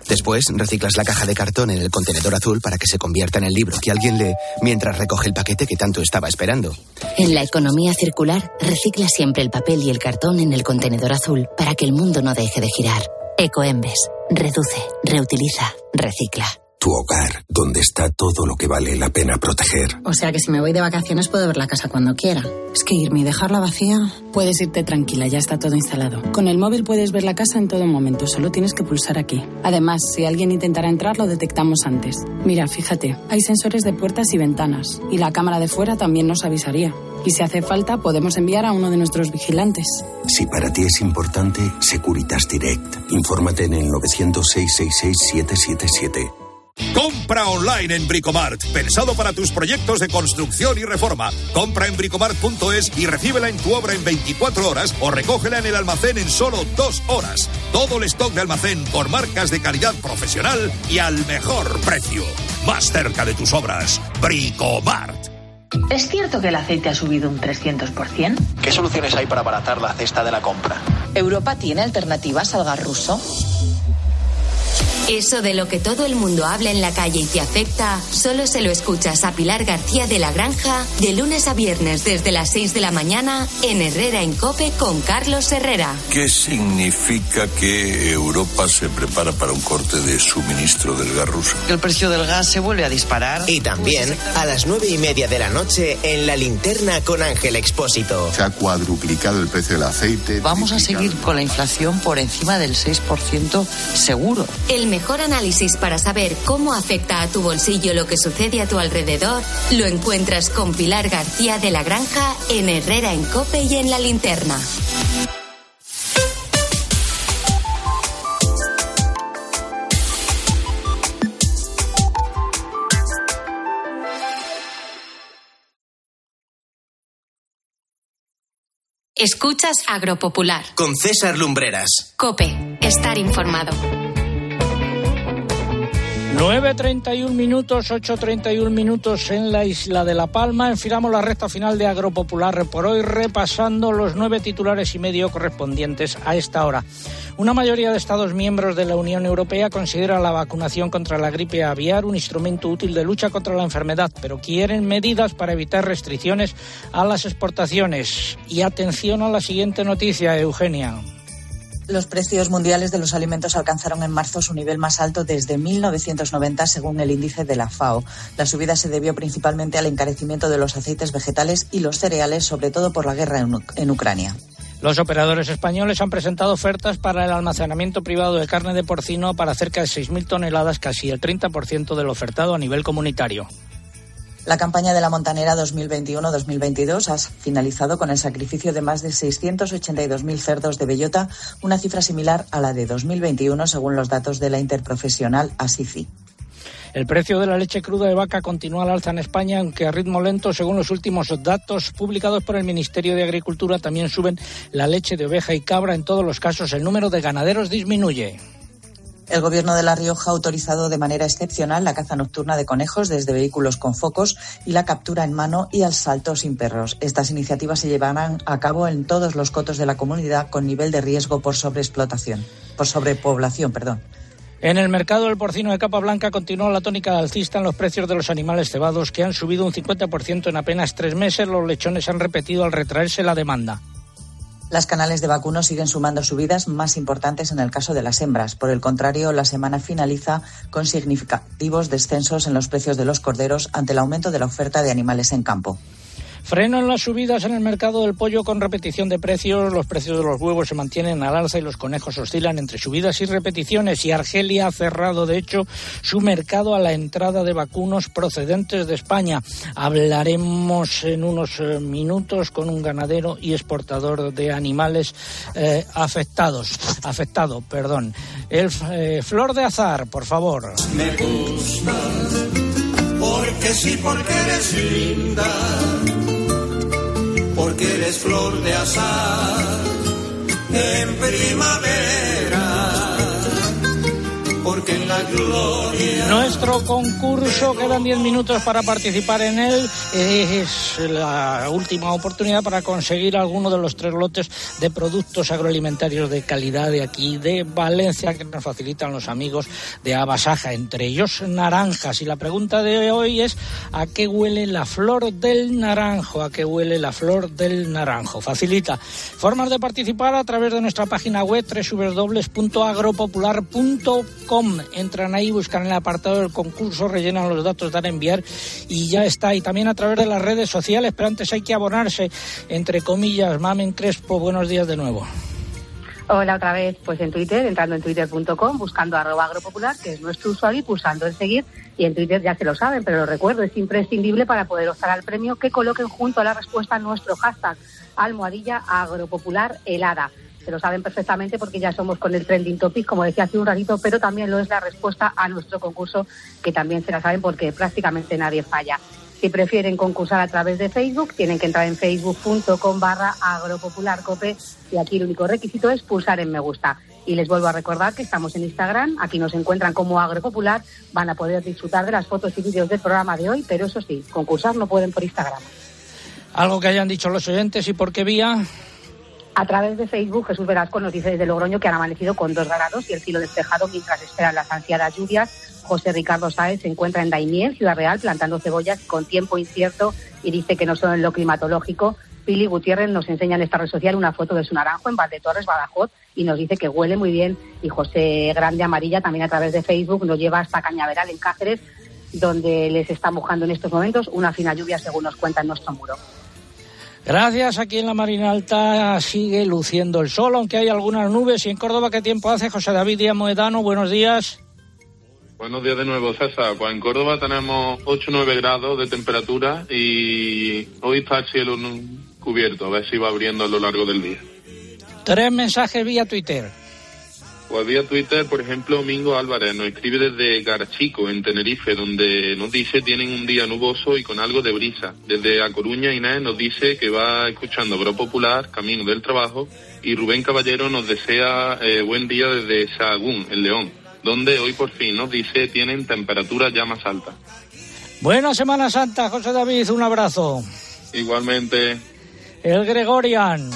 Después reciclas la caja de cartón en el contenedor azul para que se convierta en el libro que alguien lee mientras recoge el paquete que tanto estaba esperando. En la economía circular, recicla siempre el papel y el cartón en el contenedor azul para que el mundo no deje de girar. Ecoembes. Reduce, reutiliza, recicla. Tu hogar, donde está todo lo que vale la pena proteger. O sea que si me voy de vacaciones puedo ver la casa cuando quiera. Es que irme y dejarla vacía. Puedes irte tranquila, ya está todo instalado. Con el móvil puedes ver la casa en todo momento, solo tienes que pulsar aquí. Además, si alguien intentara entrar, lo detectamos antes. Mira, fíjate, hay sensores de puertas y ventanas. Y la cámara de fuera también nos avisaría. Y si hace falta, podemos enviar a uno de nuestros vigilantes. Si para ti es importante, Securitas Direct. Infórmate en el 900-666-777. Compra online en Bricomart, pensado para tus proyectos de construcción y reforma. Compra en bricomart.es y recíbela en tu obra en 24 horas o recógela en el almacén en solo dos horas. Todo el stock de almacén por marcas de calidad profesional y al mejor precio. Más cerca de tus obras, Bricomart. ¿Es cierto que el aceite ha subido un 300%? ¿Qué soluciones hay para abaratar la cesta de la compra? ¿Europa tiene alternativas al gas ruso? Eso de lo que todo el mundo habla en la calle y te afecta, solo se lo escuchas a Pilar García de la Granja de lunes a viernes desde las 6 de la mañana en Herrera en Cope con Carlos Herrera. ¿Qué significa que Europa se prepara para un corte de suministro del gas ruso? Que el precio del gas se vuelve a disparar. Y también a las nueve y media de la noche en la linterna con Ángel Expósito. Se ha cuadruplicado el precio del aceite. Vamos a seguir con la inflación por encima del 6% seguro. El mejor análisis para saber cómo afecta a tu bolsillo lo que sucede a tu alrededor lo encuentras con Pilar García de la Granja en Herrera en Cope y en la Linterna. Escuchas Agropopular. Con César Lumbreras. Cope, estar informado. 9.31 minutos, 8.31 minutos en la isla de La Palma. Enfilamos la recta final de Agropopular por hoy, repasando los nueve titulares y medio correspondientes a esta hora. Una mayoría de Estados miembros de la Unión Europea considera la vacunación contra la gripe aviar un instrumento útil de lucha contra la enfermedad, pero quieren medidas para evitar restricciones a las exportaciones. Y atención a la siguiente noticia, Eugenia. Los precios mundiales de los alimentos alcanzaron en marzo su nivel más alto desde 1990, según el índice de la FAO. La subida se debió principalmente al encarecimiento de los aceites vegetales y los cereales, sobre todo por la guerra en, Ucrania. Los operadores españoles han presentado ofertas para el almacenamiento privado de carne de porcino para cerca de 6.000 toneladas, casi el 30% del ofertado a nivel comunitario. La campaña de la Montanera 2021-2022 ha finalizado con el sacrificio de más de 682.000 cerdos de bellota, una cifra similar a la de 2021 según los datos de la interprofesional ASICI. El precio de la leche cruda de vaca continúa al alza en España, aunque a ritmo lento, según los últimos datos publicados por el Ministerio de Agricultura, también suben la leche de oveja y cabra. En todos los casos, el número de ganaderos disminuye. El Gobierno de La Rioja ha autorizado de manera excepcional la caza nocturna de conejos desde vehículos con focos y la captura en mano y al salto sin perros. Estas iniciativas se llevarán a cabo en todos los cotos de la comunidad con nivel de riesgo por sobreexplotación, por sobrepoblación, perdón. En el mercado del porcino de capa blanca continúa la tónica alcista en los precios de los animales cebados, que han subido un 50% en apenas tres meses. Los lechones han repetido al retraerse la demanda. Las canales de vacuno siguen sumando subidas más importantes en el caso de las hembras. Por el contrario, la semana finaliza con significativos descensos en los precios de los corderos ante el aumento de la oferta de animales en campo. Freno en las subidas en el mercado del pollo con repetición de precios. Los precios de los huevos se mantienen al alza y los conejos oscilan entre subidas y repeticiones. Y Argelia ha cerrado, de hecho, su mercado a la entrada de vacunos procedentes de España. Hablaremos en unos eh, minutos con un ganadero y exportador de animales eh, afectados. Afectado, perdón. El eh, flor de azar, por favor. Me gusta porque sí, porque eres linda porque eres flor de azar. En primavera, Nuestro concurso, quedan 10 minutos para participar en él. Es la última oportunidad para conseguir alguno de los tres lotes de productos agroalimentarios de calidad de aquí, de Valencia, que nos facilitan los amigos de Abasaja, entre ellos naranjas. Y la pregunta de hoy es: ¿a qué huele la flor del naranjo? ¿A qué huele la flor del naranjo? Facilita. Formas de participar a través de nuestra página web www.agropopular.com. Entran ahí, buscan el apartado del concurso, rellenan los datos, dan a enviar y ya está. Y también a través de las redes sociales, pero antes hay que abonarse, entre comillas, Mamen Crespo, buenos días de nuevo. Hola otra vez, pues en Twitter, entrando en twitter.com, buscando arroba agropopular, que es nuestro usuario, y pulsando en seguir. Y en Twitter ya se lo saben, pero lo recuerdo, es imprescindible para poder optar al premio que coloquen junto a la respuesta nuestro hashtag almohadilla agropopular helada. Se lo saben perfectamente porque ya somos con el trending topic, como decía hace un ratito, pero también lo es la respuesta a nuestro concurso, que también se la saben porque prácticamente nadie falla. Si prefieren concursar a través de Facebook, tienen que entrar en facebook.com barra agropopularcope y aquí el único requisito es pulsar en me gusta. Y les vuelvo a recordar que estamos en Instagram, aquí nos encuentran como Agropopular, van a poder disfrutar de las fotos y vídeos del programa de hoy, pero eso sí, concursar no pueden por Instagram. Algo que hayan dicho los oyentes y por qué vía. A través de Facebook, Jesús Velasco nos dice desde Logroño que han amanecido con dos grados y el cielo despejado mientras esperan las ansiadas lluvias. José Ricardo Sáez se encuentra en Daimiel, Ciudad Real, plantando cebollas con tiempo incierto y dice que no solo en lo climatológico. Pili Gutiérrez nos enseña en esta red social una foto de su naranjo en Torres, Badajoz, y nos dice que huele muy bien. Y José Grande Amarilla, también a través de Facebook, nos lleva hasta Cañaveral, en Cáceres, donde les está mojando en estos momentos una fina lluvia, según nos cuenta en nuestro muro. Gracias. Aquí en la Marina Alta sigue luciendo el sol, aunque hay algunas nubes. ¿Y en Córdoba qué tiempo hace? José David Díaz Moedano, buenos días. Buenos días de nuevo, César. Pues en Córdoba tenemos 8 o 9 grados de temperatura y hoy está el cielo cubierto, a ver si va abriendo a lo largo del día. Tres mensajes vía Twitter. Pues vía Twitter, por ejemplo, Domingo Álvarez nos escribe desde Garachico, en Tenerife, donde nos dice tienen un día nuboso y con algo de brisa. Desde A Coruña, Inés nos dice que va escuchando Bro Popular, Camino del Trabajo, y Rubén Caballero nos desea eh, buen día desde Sahagún, el León, donde hoy por fin nos dice tienen temperaturas ya más altas. Buena Semana Santa, José David, un abrazo. Igualmente. El Gregorian.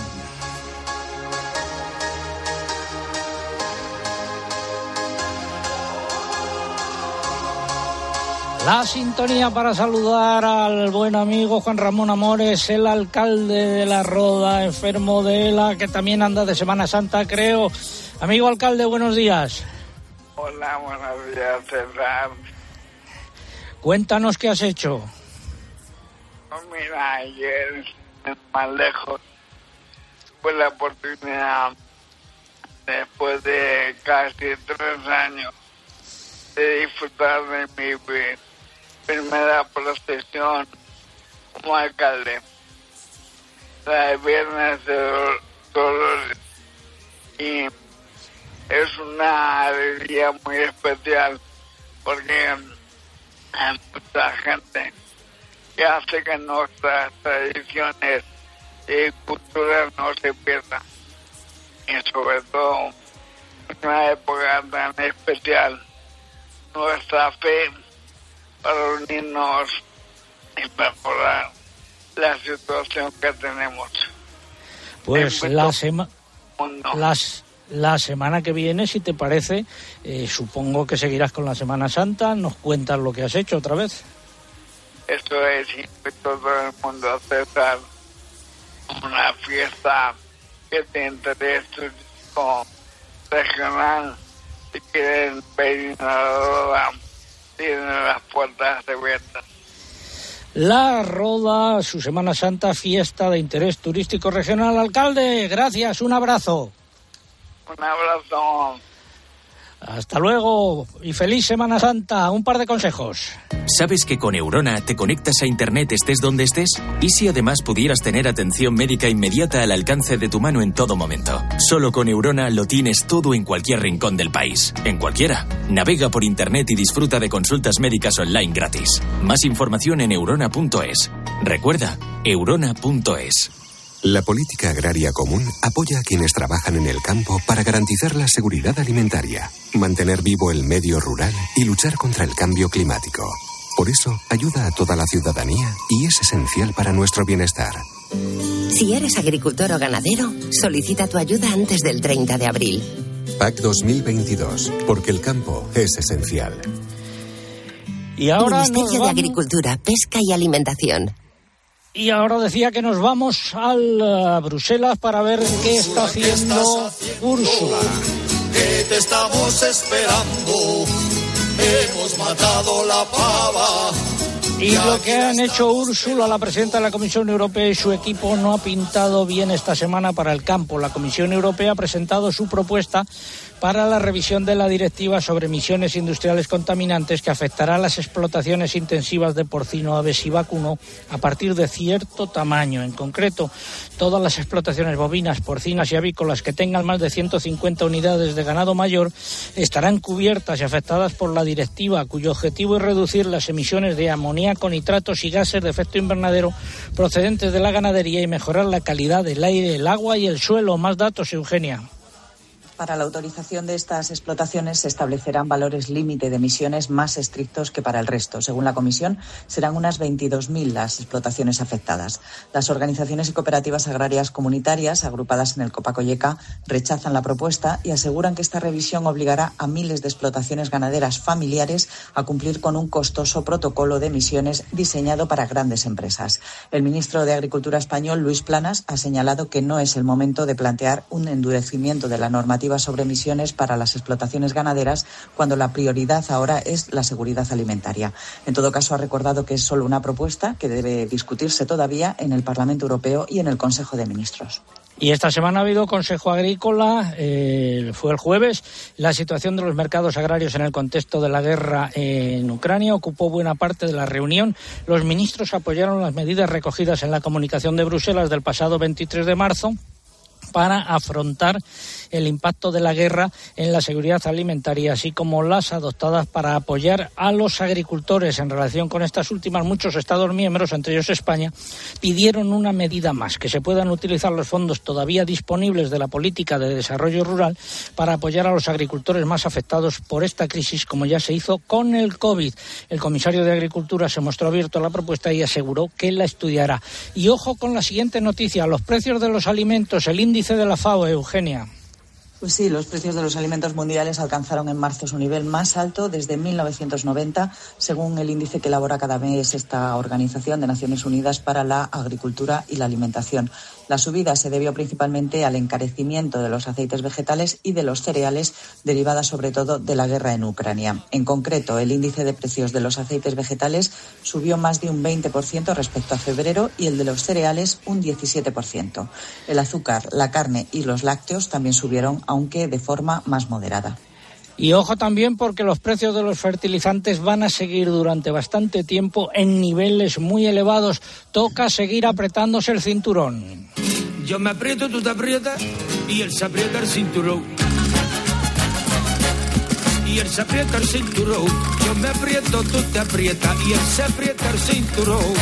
La sintonía para saludar al buen amigo Juan Ramón Amores, el alcalde de la Roda, enfermo de la que también anda de Semana Santa, creo. Amigo alcalde, buenos días. Hola, buenos días, César. Cuéntanos qué has hecho. Mira, ayer, más lejos, fue la oportunidad, después de casi tres años, de disfrutar de mi vida primera procesión como alcalde. La de Viernes de Dolores. Y es una alegría muy especial porque hay mucha gente que hace que nuestras tradiciones y culturas no se pierdan. Y sobre todo en una época tan especial, nuestra fe para unirnos y mejorar la situación que tenemos. Pues la, semana las, la semana que viene, si te parece, eh, supongo que seguirás con la Semana Santa, nos cuentas lo que has hecho otra vez. Esto es, invito a todo el mundo a aceptar una fiesta que te interés turístico regional, si quieren venir a la tienen las puertas abiertas. La Roda, su Semana Santa, fiesta de interés turístico regional. Alcalde, gracias, un abrazo. Un abrazo. Hasta luego y feliz Semana Santa. Un par de consejos. ¿Sabes que con Eurona te conectas a Internet estés donde estés? ¿Y si además pudieras tener atención médica inmediata al alcance de tu mano en todo momento? Solo con Eurona lo tienes todo en cualquier rincón del país. En cualquiera. Navega por Internet y disfruta de consultas médicas online gratis. Más información en eurona.es. Recuerda, eurona.es. La política agraria común apoya a quienes trabajan en el campo para garantizar la seguridad alimentaria, mantener vivo el medio rural y luchar contra el cambio climático. Por eso, ayuda a toda la ciudadanía y es esencial para nuestro bienestar. Si eres agricultor o ganadero, solicita tu ayuda antes del 30 de abril. PAC 2022, porque el campo es esencial. Y ahora Ministerio de Agricultura, Pesca y Alimentación. Y ahora decía que nos vamos al, a Bruselas para ver qué está haciendo Úrsula. Que te estamos esperando. Hemos matado la pava. Y lo que han hecho Úrsula, la presidenta de la Comisión Europea y su equipo no ha pintado bien esta semana para el campo. La Comisión Europea ha presentado su propuesta para la revisión de la directiva sobre emisiones industriales contaminantes que afectará a las explotaciones intensivas de porcino, aves y vacuno a partir de cierto tamaño. En concreto, todas las explotaciones bovinas, porcinas y avícolas que tengan más de 150 unidades de ganado mayor estarán cubiertas y afectadas por la directiva, cuyo objetivo es reducir las emisiones de amoníaco, nitratos y gases de efecto invernadero procedentes de la ganadería y mejorar la calidad del aire, el agua y el suelo. Más datos, Eugenia. Para la autorización de estas explotaciones se establecerán valores límite de emisiones más estrictos que para el resto. Según la Comisión, serán unas 22.000 las explotaciones afectadas. Las organizaciones y cooperativas agrarias comunitarias, agrupadas en el Copacoyeca, rechazan la propuesta y aseguran que esta revisión obligará a miles de explotaciones ganaderas familiares a cumplir con un costoso protocolo de emisiones diseñado para grandes empresas. El ministro de Agricultura español, Luis Planas, ha señalado que no es el momento de plantear un endurecimiento de la sobre emisiones para las explotaciones ganaderas cuando la prioridad ahora es la seguridad alimentaria. En todo caso, ha recordado que es solo una propuesta que debe discutirse todavía en el Parlamento Europeo y en el Consejo de Ministros. Y esta semana ha habido Consejo Agrícola, eh, fue el jueves. La situación de los mercados agrarios en el contexto de la guerra en Ucrania ocupó buena parte de la reunión. Los ministros apoyaron las medidas recogidas en la comunicación de Bruselas del pasado 23 de marzo para afrontar el impacto de la guerra en la seguridad alimentaria, así como las adoptadas para apoyar a los agricultores. En relación con estas últimas, muchos Estados miembros, entre ellos España, pidieron una medida más, que se puedan utilizar los fondos todavía disponibles de la política de desarrollo rural para apoyar a los agricultores más afectados por esta crisis, como ya se hizo con el COVID. El comisario de Agricultura se mostró abierto a la propuesta y aseguró que la estudiará. Y ojo con la siguiente noticia, los precios de los alimentos, el índice de la FAO, Eugenia. Pues sí, los precios de los alimentos mundiales alcanzaron en marzo su nivel más alto desde 1990, según el índice que elabora cada mes esta Organización de Naciones Unidas para la Agricultura y la Alimentación. La subida se debió principalmente al encarecimiento de los aceites vegetales y de los cereales, derivada sobre todo de la guerra en Ucrania. En concreto, el índice de precios de los aceites vegetales subió más de un 20% respecto a febrero y el de los cereales un 17%. El azúcar, la carne y los lácteos también subieron, aunque de forma más moderada. Y ojo también porque los precios de los fertilizantes van a seguir durante bastante tiempo en niveles muy elevados. Toca seguir apretándose el cinturón. Yo me aprieto, tú te aprietas y él se aprieta el cinturón. Y él se aprieta el cinturón. Yo me aprieto, tú te aprietas y él se aprieta el cinturón.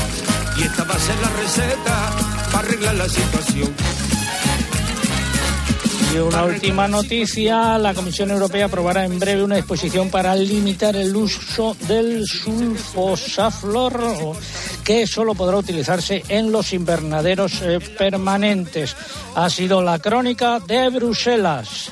Y esta va a ser la receta para arreglar la situación. Y una última noticia, la Comisión Europea aprobará en breve una disposición para limitar el uso del sulfosaflor, que solo podrá utilizarse en los invernaderos eh, permanentes. Ha sido la crónica de Bruselas.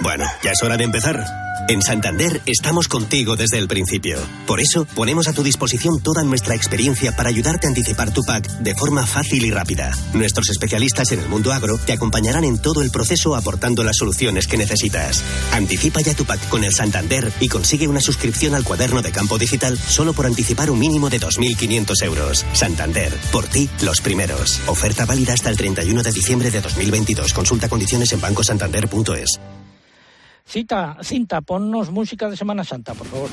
Bueno, ya es hora de empezar. En Santander estamos contigo desde el principio. Por eso ponemos a tu disposición toda nuestra experiencia para ayudarte a anticipar tu PAC de forma fácil y rápida. Nuestros especialistas en el mundo agro te acompañarán en todo el proceso aportando las soluciones que necesitas. Anticipa ya tu PAC con el Santander y consigue una suscripción al cuaderno de campo digital solo por anticipar un mínimo de 2.500 euros. Santander, por ti, los primeros. Oferta válida hasta el 31 de diciembre de 2022. Consulta condiciones en bancosantander.es. Cita, cinta, ponnos música de Semana Santa, por favor.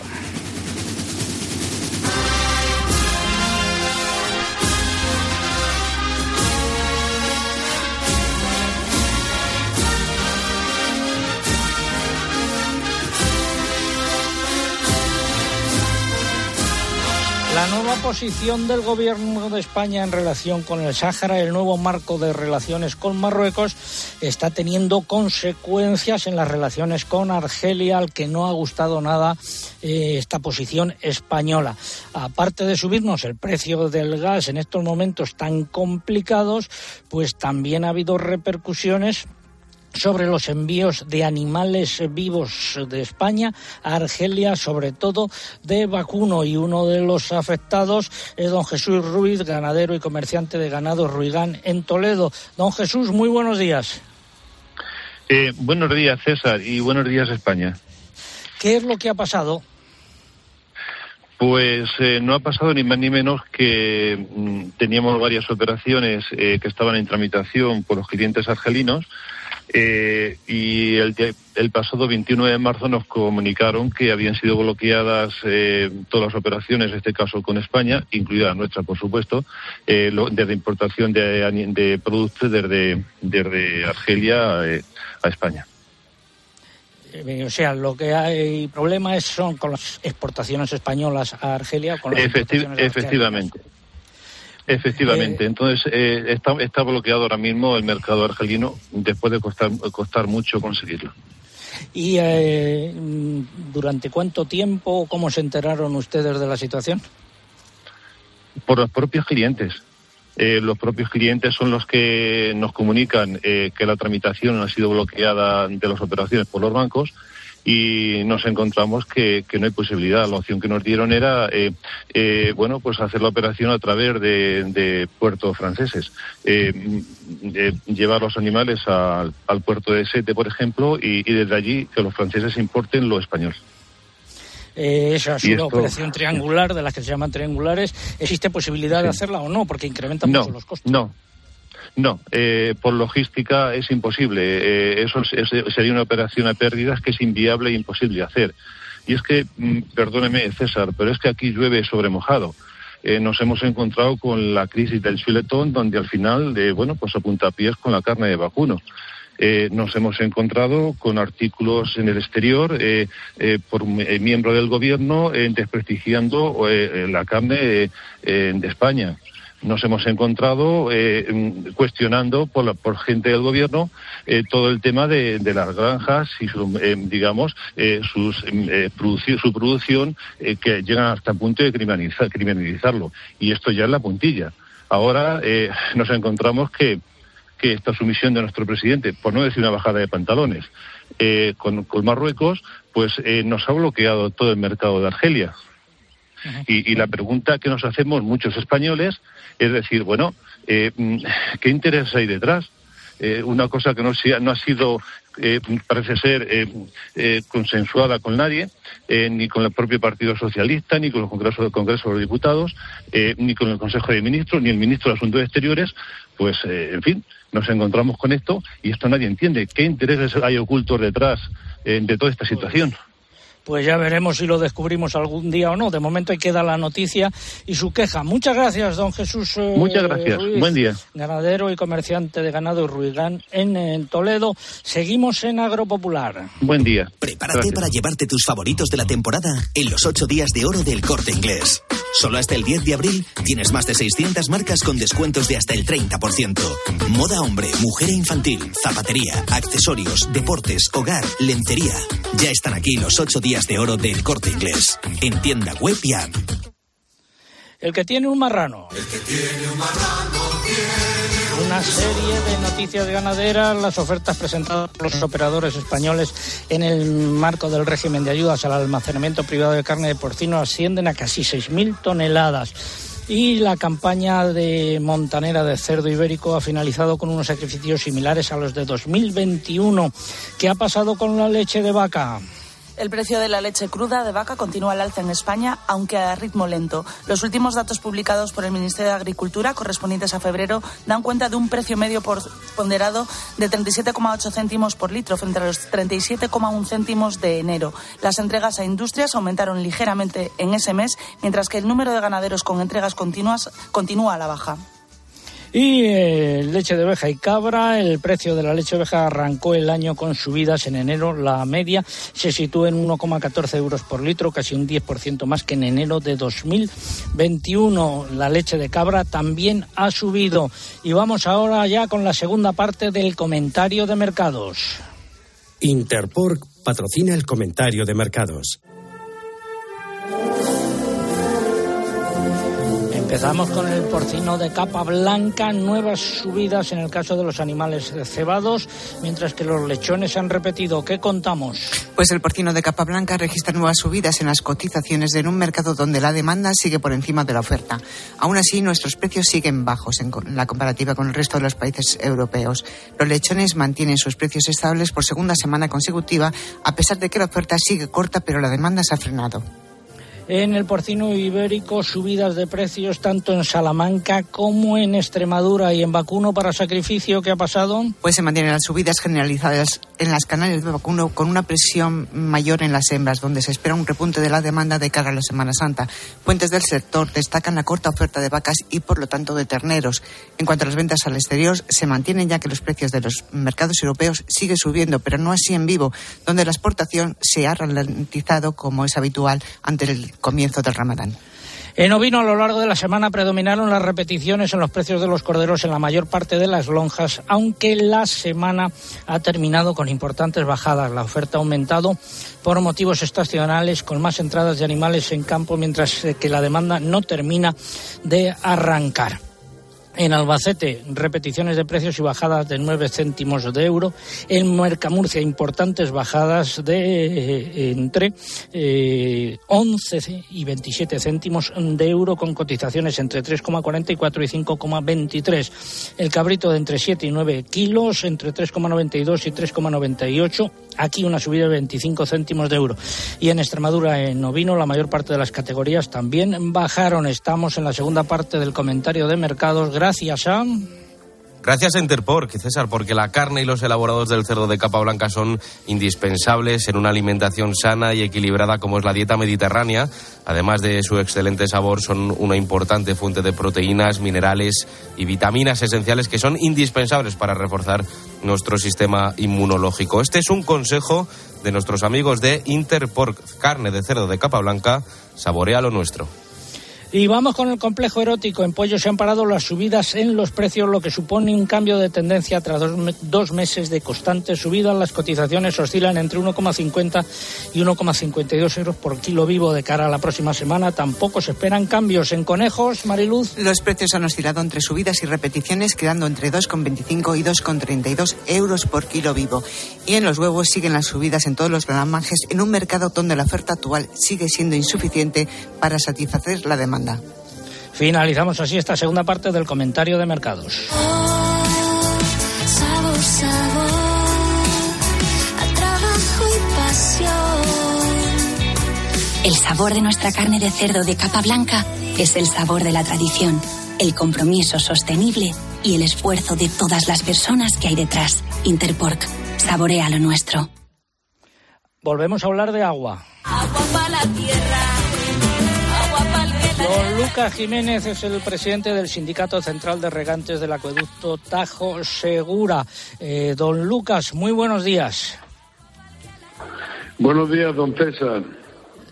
La nueva posición del gobierno de España en relación con el Sáhara, el nuevo marco de relaciones con Marruecos, está teniendo consecuencias en las relaciones con Argelia, al que no ha gustado nada eh, esta posición española. Aparte de subirnos el precio del gas en estos momentos tan complicados, pues también ha habido repercusiones sobre los envíos de animales vivos de España a Argelia, sobre todo de vacuno. Y uno de los afectados es don Jesús Ruiz, ganadero y comerciante de ganado Ruigán en Toledo. Don Jesús, muy buenos días. Eh, buenos días, César, y buenos días, España. ¿Qué es lo que ha pasado? Pues eh, no ha pasado ni más ni menos que mm, teníamos varias operaciones eh, que estaban en tramitación por los clientes argelinos eh, y el, el, pasado 29 de marzo nos comunicaron que habían sido bloqueadas eh, todas las operaciones, en este caso con España, incluida la nuestra, por supuesto, eh, lo, desde importación de, de productos desde, desde Argelia eh, a España. Eh, o sea, lo que hay problema es, son con las exportaciones españolas a Argelia. Con las Efecti efectivamente. Efectivamente, eh, entonces eh, está, está, bloqueado ahora mismo el mercado argelino después de costar, costar mucho conseguirlo. ¿Y eh, durante cuánto tiempo, cómo se enteraron ustedes de la situación? Por los propios clientes. Eh, los propios clientes son los que nos comunican eh, que la tramitación ha sido bloqueada de las operaciones por los bancos y nos encontramos que, que, no hay posibilidad. La opción que nos dieron era, eh, eh, bueno, pues hacer la operación a través de, de puertos franceses. Eh, llevar los animales al, al, puerto de Sete, por ejemplo, y, y, desde allí que los franceses importen lo español. Eh, esa es una esto... operación triangular, de las que se llaman triangulares. ¿Existe posibilidad sí. de hacerla o no? Porque incrementa no, mucho los costos. No, no, eh, por logística es imposible. Eh, eso es, es, sería una operación a pérdidas que es inviable e imposible hacer. Y es que, mm, perdóneme César, pero es que aquí llueve sobre mojado. Eh, nos hemos encontrado con la crisis del chuletón, donde al final, eh, bueno, pues apunta pies con la carne de vacuno. Eh, nos hemos encontrado con artículos en el exterior por miembro del gobierno desprestigiando la carne de España nos hemos encontrado eh, cuestionando por, por, gente del gobierno eh, todo el tema de, de, las granjas y su, eh, digamos sus, produci su producción que llegan hasta el punto de criminalizar, criminalizarlo y esto ya es la puntilla ahora nos encontramos que que esta sumisión de nuestro presidente, por no decir una bajada de pantalones, con, con, Marruecos, pues nos ha bloqueado todo el mercado de Argelia. Y, la pregunta que nos hacemos muchos españoles es decir, bueno, eh, ¿qué interés hay detrás? Eh, una cosa que no, ha sido, eh, parece ser, consensuada con nadie, ni con el propio Partido Socialista, ni con el Congreso, el Congreso de los Diputados, ni con el Consejo de Ministros, ni el Ministro de Asuntos Exteriores, pues, en fin, nos encontramos con esto y esto nadie entiende. ¿Qué intereses hay ocultos detrás de toda esta situación? Pues ya veremos si lo descubrimos algún día o no. De momento hay que dar la noticia y su queja. Muchas gracias, don Jesús. Eh, Muchas gracias. Ruiz, Buen día. Ganadero y comerciante de ganado Ruigán en, en, Toledo. Seguimos en Agropopular. Buen día. Prepárate gracias. para llevarte tus favoritos de la temporada en los ocho días de oro del corte inglés. Solo hasta el 10 de abril tienes más de 600 marcas con descuentos de hasta el 30%. Moda hombre, mujer e infantil, zapatería, accesorios, deportes, hogar, lencería. Ya están aquí los ocho días de oro del corte inglés. En tienda web y app. El que tiene un marrano. El que tiene un marrano tiene Una serie de noticias ganaderas, las ofertas presentadas por los operadores españoles en el marco del régimen de ayudas al almacenamiento privado de carne de porcino ascienden a casi 6.000 toneladas y la campaña de montanera de cerdo ibérico ha finalizado con unos sacrificios similares a los de 2021. ¿Qué ha pasado con la leche de vaca? El precio de la leche cruda de vaca continúa al alza en España, aunque a ritmo lento. Los últimos datos publicados por el Ministerio de Agricultura, correspondientes a febrero, dan cuenta de un precio medio ponderado de 37,8 céntimos por litro frente a los 37,1 céntimos de enero. Las entregas a industrias aumentaron ligeramente en ese mes, mientras que el número de ganaderos con entregas continuas continúa a la baja. Y eh, leche de oveja y cabra, el precio de la leche de oveja arrancó el año con subidas en enero. La media se sitúa en 1,14 euros por litro, casi un 10% más que en enero de 2021. La leche de cabra también ha subido. Y vamos ahora ya con la segunda parte del comentario de mercados. Interpork patrocina el comentario de mercados. Empezamos con el porcino de capa blanca, nuevas subidas en el caso de los animales cebados, mientras que los lechones han repetido. ¿Qué contamos? Pues el porcino de capa blanca registra nuevas subidas en las cotizaciones en un mercado donde la demanda sigue por encima de la oferta. Aún así, nuestros precios siguen bajos en la comparativa con el resto de los países europeos. Los lechones mantienen sus precios estables por segunda semana consecutiva, a pesar de que la oferta sigue corta, pero la demanda se ha frenado. En el porcino ibérico, subidas de precios tanto en Salamanca como en Extremadura y en vacuno para sacrificio. ¿Qué ha pasado? Pues se mantienen las subidas generalizadas en las canales de vacuno con una presión mayor en las hembras, donde se espera un repunte de la demanda de cara a la Semana Santa. Fuentes del sector destacan la corta oferta de vacas y, por lo tanto, de terneros. En cuanto a las ventas al exterior, se mantienen ya que los precios de los mercados europeos siguen subiendo, pero no así en vivo, donde la exportación se ha ralentizado como es habitual ante el comienzo del Ramadán. En ovino, a lo largo de la semana predominaron las repeticiones en los precios de los corderos en la mayor parte de las lonjas, aunque la semana ha terminado con importantes bajadas. La oferta ha aumentado por motivos estacionales, con más entradas de animales en campo, mientras que la demanda no termina de arrancar. En Albacete, repeticiones de precios y bajadas de 9 céntimos de euro. En Mercamurcia, importantes bajadas de eh, entre 11 eh, y 27 céntimos de euro con cotizaciones entre 3,44 y 5,23. El cabrito de entre 7 y 9 kilos, entre 3,92 y 3,98. Aquí una subida de 25 céntimos de euro. Y en Extremadura, en ovino, la mayor parte de las categorías también bajaron. Estamos en la segunda parte del comentario de mercados. Gracias, Sam. Gracias a Interpork, César, porque la carne y los elaborados del cerdo de capa blanca son indispensables en una alimentación sana y equilibrada como es la dieta mediterránea. Además de su excelente sabor, son una importante fuente de proteínas, minerales y vitaminas esenciales que son indispensables para reforzar nuestro sistema inmunológico. Este es un consejo de nuestros amigos de Interpork, carne de cerdo de capa blanca, saborea lo nuestro. Y vamos con el complejo erótico. En pollo se han parado las subidas en los precios, lo que supone un cambio de tendencia tras dos, meses de constante subida. Las cotizaciones oscilan entre 1,50 y 1,52 euros por kilo vivo de cara a la próxima semana. Tampoco se esperan cambios en conejos, Mariluz. Los precios han oscilado entre subidas y repeticiones, quedando entre 2,25 y 2,32 euros por kilo vivo. Y en los huevos siguen las subidas en todos los gramajes en un mercado donde la oferta actual sigue siendo insuficiente para satisfacer la demanda. Finalizamos así esta segunda parte del comentario de mercados. El sabor de nuestra carne de cerdo de capa blanca es el sabor de la tradición, el compromiso sostenible y el esfuerzo de todas las personas que hay detrás. Interpork, saborea lo nuestro. Volvemos a hablar de agua. Agua para la tierra Don Lucas Jiménez es el presidente del Sindicato Central de Regantes del Acueducto Tajo Segura. Eh, don Lucas, muy buenos días. Buenos días, don César.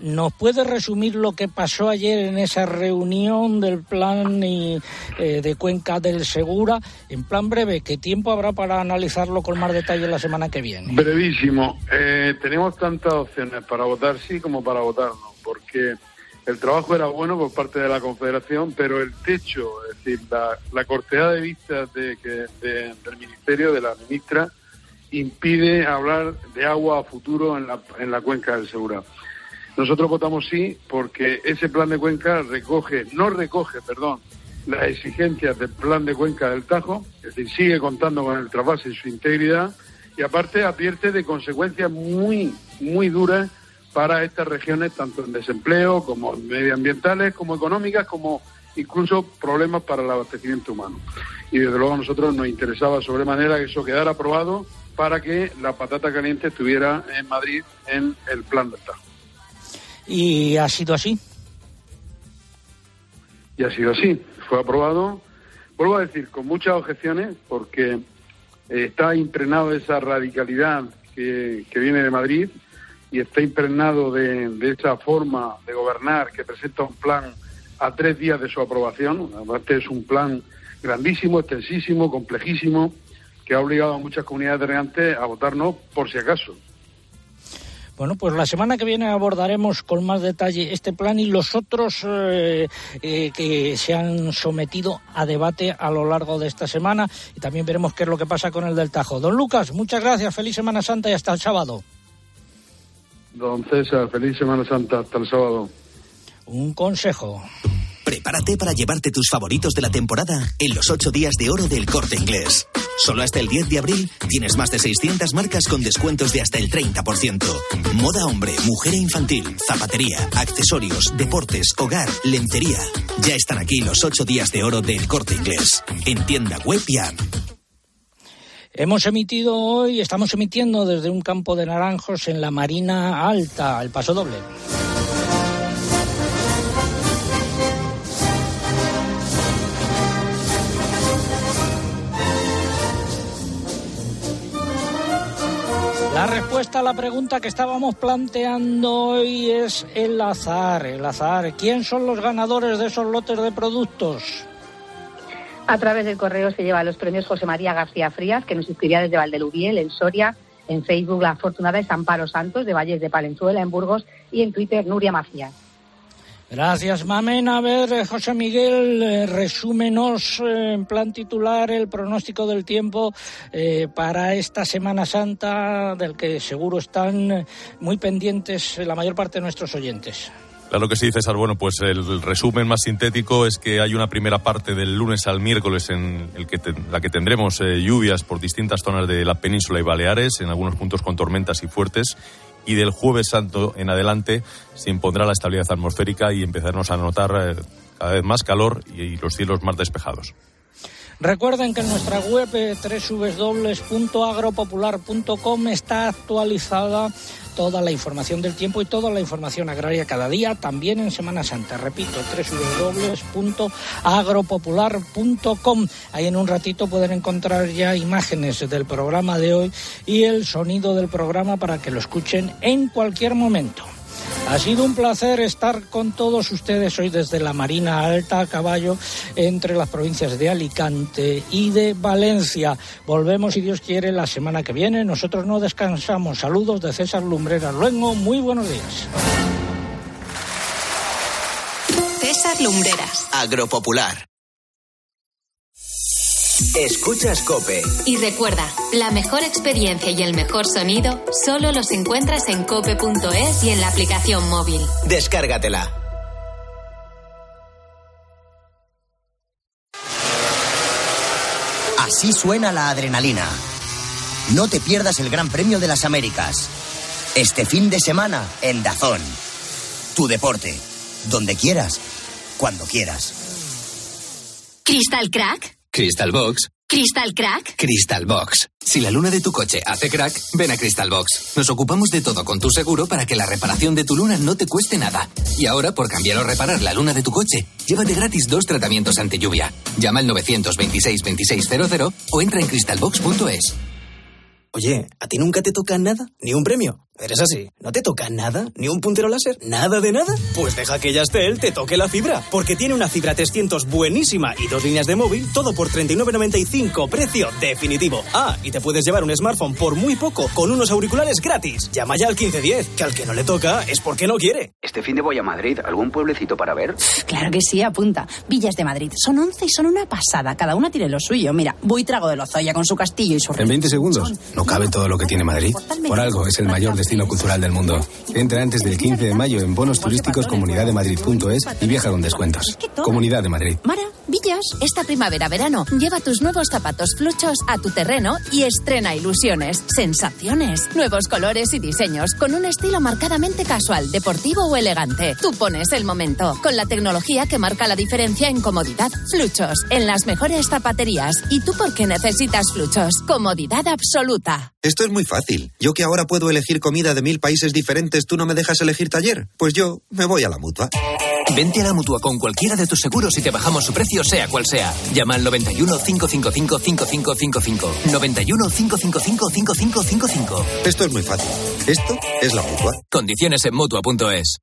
¿Nos puede resumir lo que pasó ayer en esa reunión del plan eh, de Cuenca del Segura? En plan breve, ¿qué tiempo habrá para analizarlo con más detalle la semana que viene? Brevísimo. Eh, tenemos tantas opciones para votar sí como para votar no, porque el trabajo era bueno por parte de la Confederación, pero el techo, es decir, la, la de vistas de, del Ministerio, de la ministra, impide hablar de agua a futuro en la, en la cuenca del Segura. Nosotros votamos sí porque ese plan de cuenca recoge, no recoge, perdón, las exigencias del plan de cuenca del Tajo, es decir, sigue contando con el trasvase y su integridad, y aparte advierte de consecuencias muy, muy duras para estas regiones, tanto en desempleo como medioambientales, como económicas, como incluso problemas para el abastecimiento humano. Y desde luego a nosotros nos interesaba sobremanera que eso quedara aprobado para que la patata caliente estuviera en Madrid en el plan de Estado. ¿Y ha sido así? Y ha sido así. Fue aprobado vuelvo a decir, con muchas objeciones, porque eh, está impregnado de esa radicalidad que, que viene de Madrid y está impregnado de, de esa forma de gobernar que presenta un plan a tres días de su aprobación. Aparte es un plan grandísimo, extensísimo, complejísimo, que ha obligado a muchas comunidades de regantes a votar no por si acaso. Bueno, pues la semana que viene abordaremos con más detalle este plan y los otros eh, eh, que se han sometido a debate a lo largo de esta semana y también veremos qué es lo que pasa con el del Tajo. Don Lucas, muchas gracias, feliz Semana Santa y hasta el sábado. Don César, feliz Semana Santa, hasta el sábado. Un consejo. Prepárate para llevarte tus favoritos de la temporada en los ocho días de oro del corte inglés. Solo hasta el 10 de abril tienes más de 600 marcas con descuentos de hasta el 30%. Moda hombre, mujer e infantil, zapatería, accesorios, deportes, hogar, lencería. Ya están aquí los ocho días de oro del corte inglés. En tienda web y app. Hemos emitido hoy, estamos emitiendo desde un campo de naranjos en la Marina Alta, el paso doble. La respuesta a la pregunta que estábamos planteando hoy es el azar, el azar. ¿Quién son los ganadores de esos lotes de productos? A través del correo se lleva los premios José María García Frías, que nos inscribía desde Valdelubiel, en Soria. En Facebook, la afortunada es Amparo Santos, de Valles de Palenzuela, en Burgos. Y en Twitter, Nuria Macías. Gracias, Mamen. A ver, eh, José Miguel, eh, resúmenos eh, en plan titular el pronóstico del tiempo para esta Semana Santa, del que seguro están muy pendientes la mayor parte de nuestros oyentes. Claro que sí, César. Bueno, pues el resumen más sintético es que hay una primera parte del lunes al miércoles en el que la que tendremos eh, lluvias por distintas zonas de la península y Baleares, en algunos puntos con tormentas y fuertes. Y del jueves santo en adelante se impondrá la estabilidad atmosférica y empezaremos a notar eh, cada vez más calor y los cielos más despejados. Recuerden que en nuestra web eh, www.agropopular.com está actualizada toda la información del tiempo y toda la información agraria cada día, también en Semana Santa. Repito, www.agropopular.com. Ahí en un ratito pueden encontrar ya imágenes del programa de hoy y el sonido del programa para que lo escuchen en cualquier momento. Ha sido un placer estar con todos ustedes hoy desde la Marina Alta a caballo entre las provincias de Alicante y de Valencia. Volvemos, si Dios quiere, la semana que viene. Nosotros no descansamos. Saludos de César Lumbreras Luengo. Muy buenos días. César Lumbreras. Agropopular. Escuchas Cope. Y recuerda, la mejor experiencia y el mejor sonido solo los encuentras en cope.es y en la aplicación móvil. Descárgatela. Así suena la adrenalina. No te pierdas el Gran Premio de las Américas. Este fin de semana en Dazón. Tu deporte. Donde quieras. Cuando quieras. ¿Crystal Crack? Crystal Box. ¿Crystal Crack? Crystal Box. Si la luna de tu coche hace crack, ven a Crystal Box. Nos ocupamos de todo con tu seguro para que la reparación de tu luna no te cueste nada. Y ahora, por cambiar o reparar la luna de tu coche, llévate gratis dos tratamientos anti lluvia. Llama al 926 2600 o entra en crystalbox.es. Oye, ¿a ti nunca te toca nada? ¿Ni un premio? ¿Eres así? ¿No te toca nada? ¿Ni un puntero láser? ¿Nada de nada? Pues deja que Yastel te toque la fibra, porque tiene una fibra 300 buenísima y dos líneas de móvil, todo por 39.95, precio definitivo. Ah, y te puedes llevar un smartphone por muy poco, con unos auriculares gratis. Llama ya al 1510, que al que no le toca es porque no quiere. Este fin de voy a Madrid. ¿Algún pueblecito para ver? Claro que sí, apunta. Villas de Madrid. Son 11 y son una pasada. Cada una tiene lo suyo. Mira, Buitrago de Lozoya con su castillo y su... En 20 segundos. No cabe todo lo que tiene Madrid. Por algo es el mayor destino cultural del mundo. Entra antes del 15 de mayo en bonos turísticos comunidaddemadrid.es y viaja con descuentos. Comunidad de Madrid. Villas. Esta primavera-verano, lleva tus nuevos zapatos fluchos a tu terreno y estrena ilusiones, sensaciones, nuevos colores y diseños, con un estilo marcadamente casual, deportivo o elegante. Tú pones el momento, con la tecnología que marca la diferencia en comodidad. Fluchos, en las mejores zapaterías. ¿Y tú por qué necesitas fluchos? Comodidad absoluta. Esto es muy fácil. Yo que ahora puedo elegir comida de mil países diferentes, ¿tú no me dejas elegir taller? Pues yo me voy a la mutua. Vente a la mutua con cualquiera de tus seguros y te bajamos su precio, sea cual sea. Llama al 91 555 5555. 91 555 5555. Esto es muy fácil. Esto es la mutua. Condiciones en mutua.es.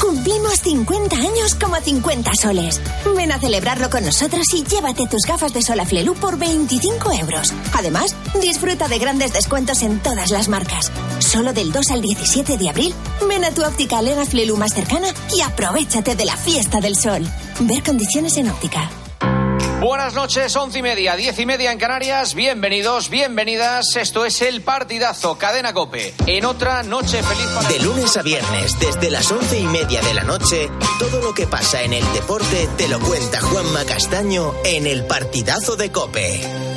Cumplimos 50 años como 50 soles. Ven a celebrarlo con nosotros y llévate tus gafas de sol a Flelu por 25 euros. Además, disfruta de grandes descuentos en todas las marcas. Solo del 2 al 17 de abril, ven a tu óptica Lega Flelu más cercana y aprovechate de la fiesta del sol. Ver condiciones en óptica. Buenas noches, once y media, diez y media en Canarias. Bienvenidos, bienvenidas. Esto es el partidazo Cadena Cope. En otra noche feliz De lunes a viernes, desde las once y media de la noche, todo lo que pasa en el deporte te lo cuenta Juanma Castaño en el partidazo de Cope.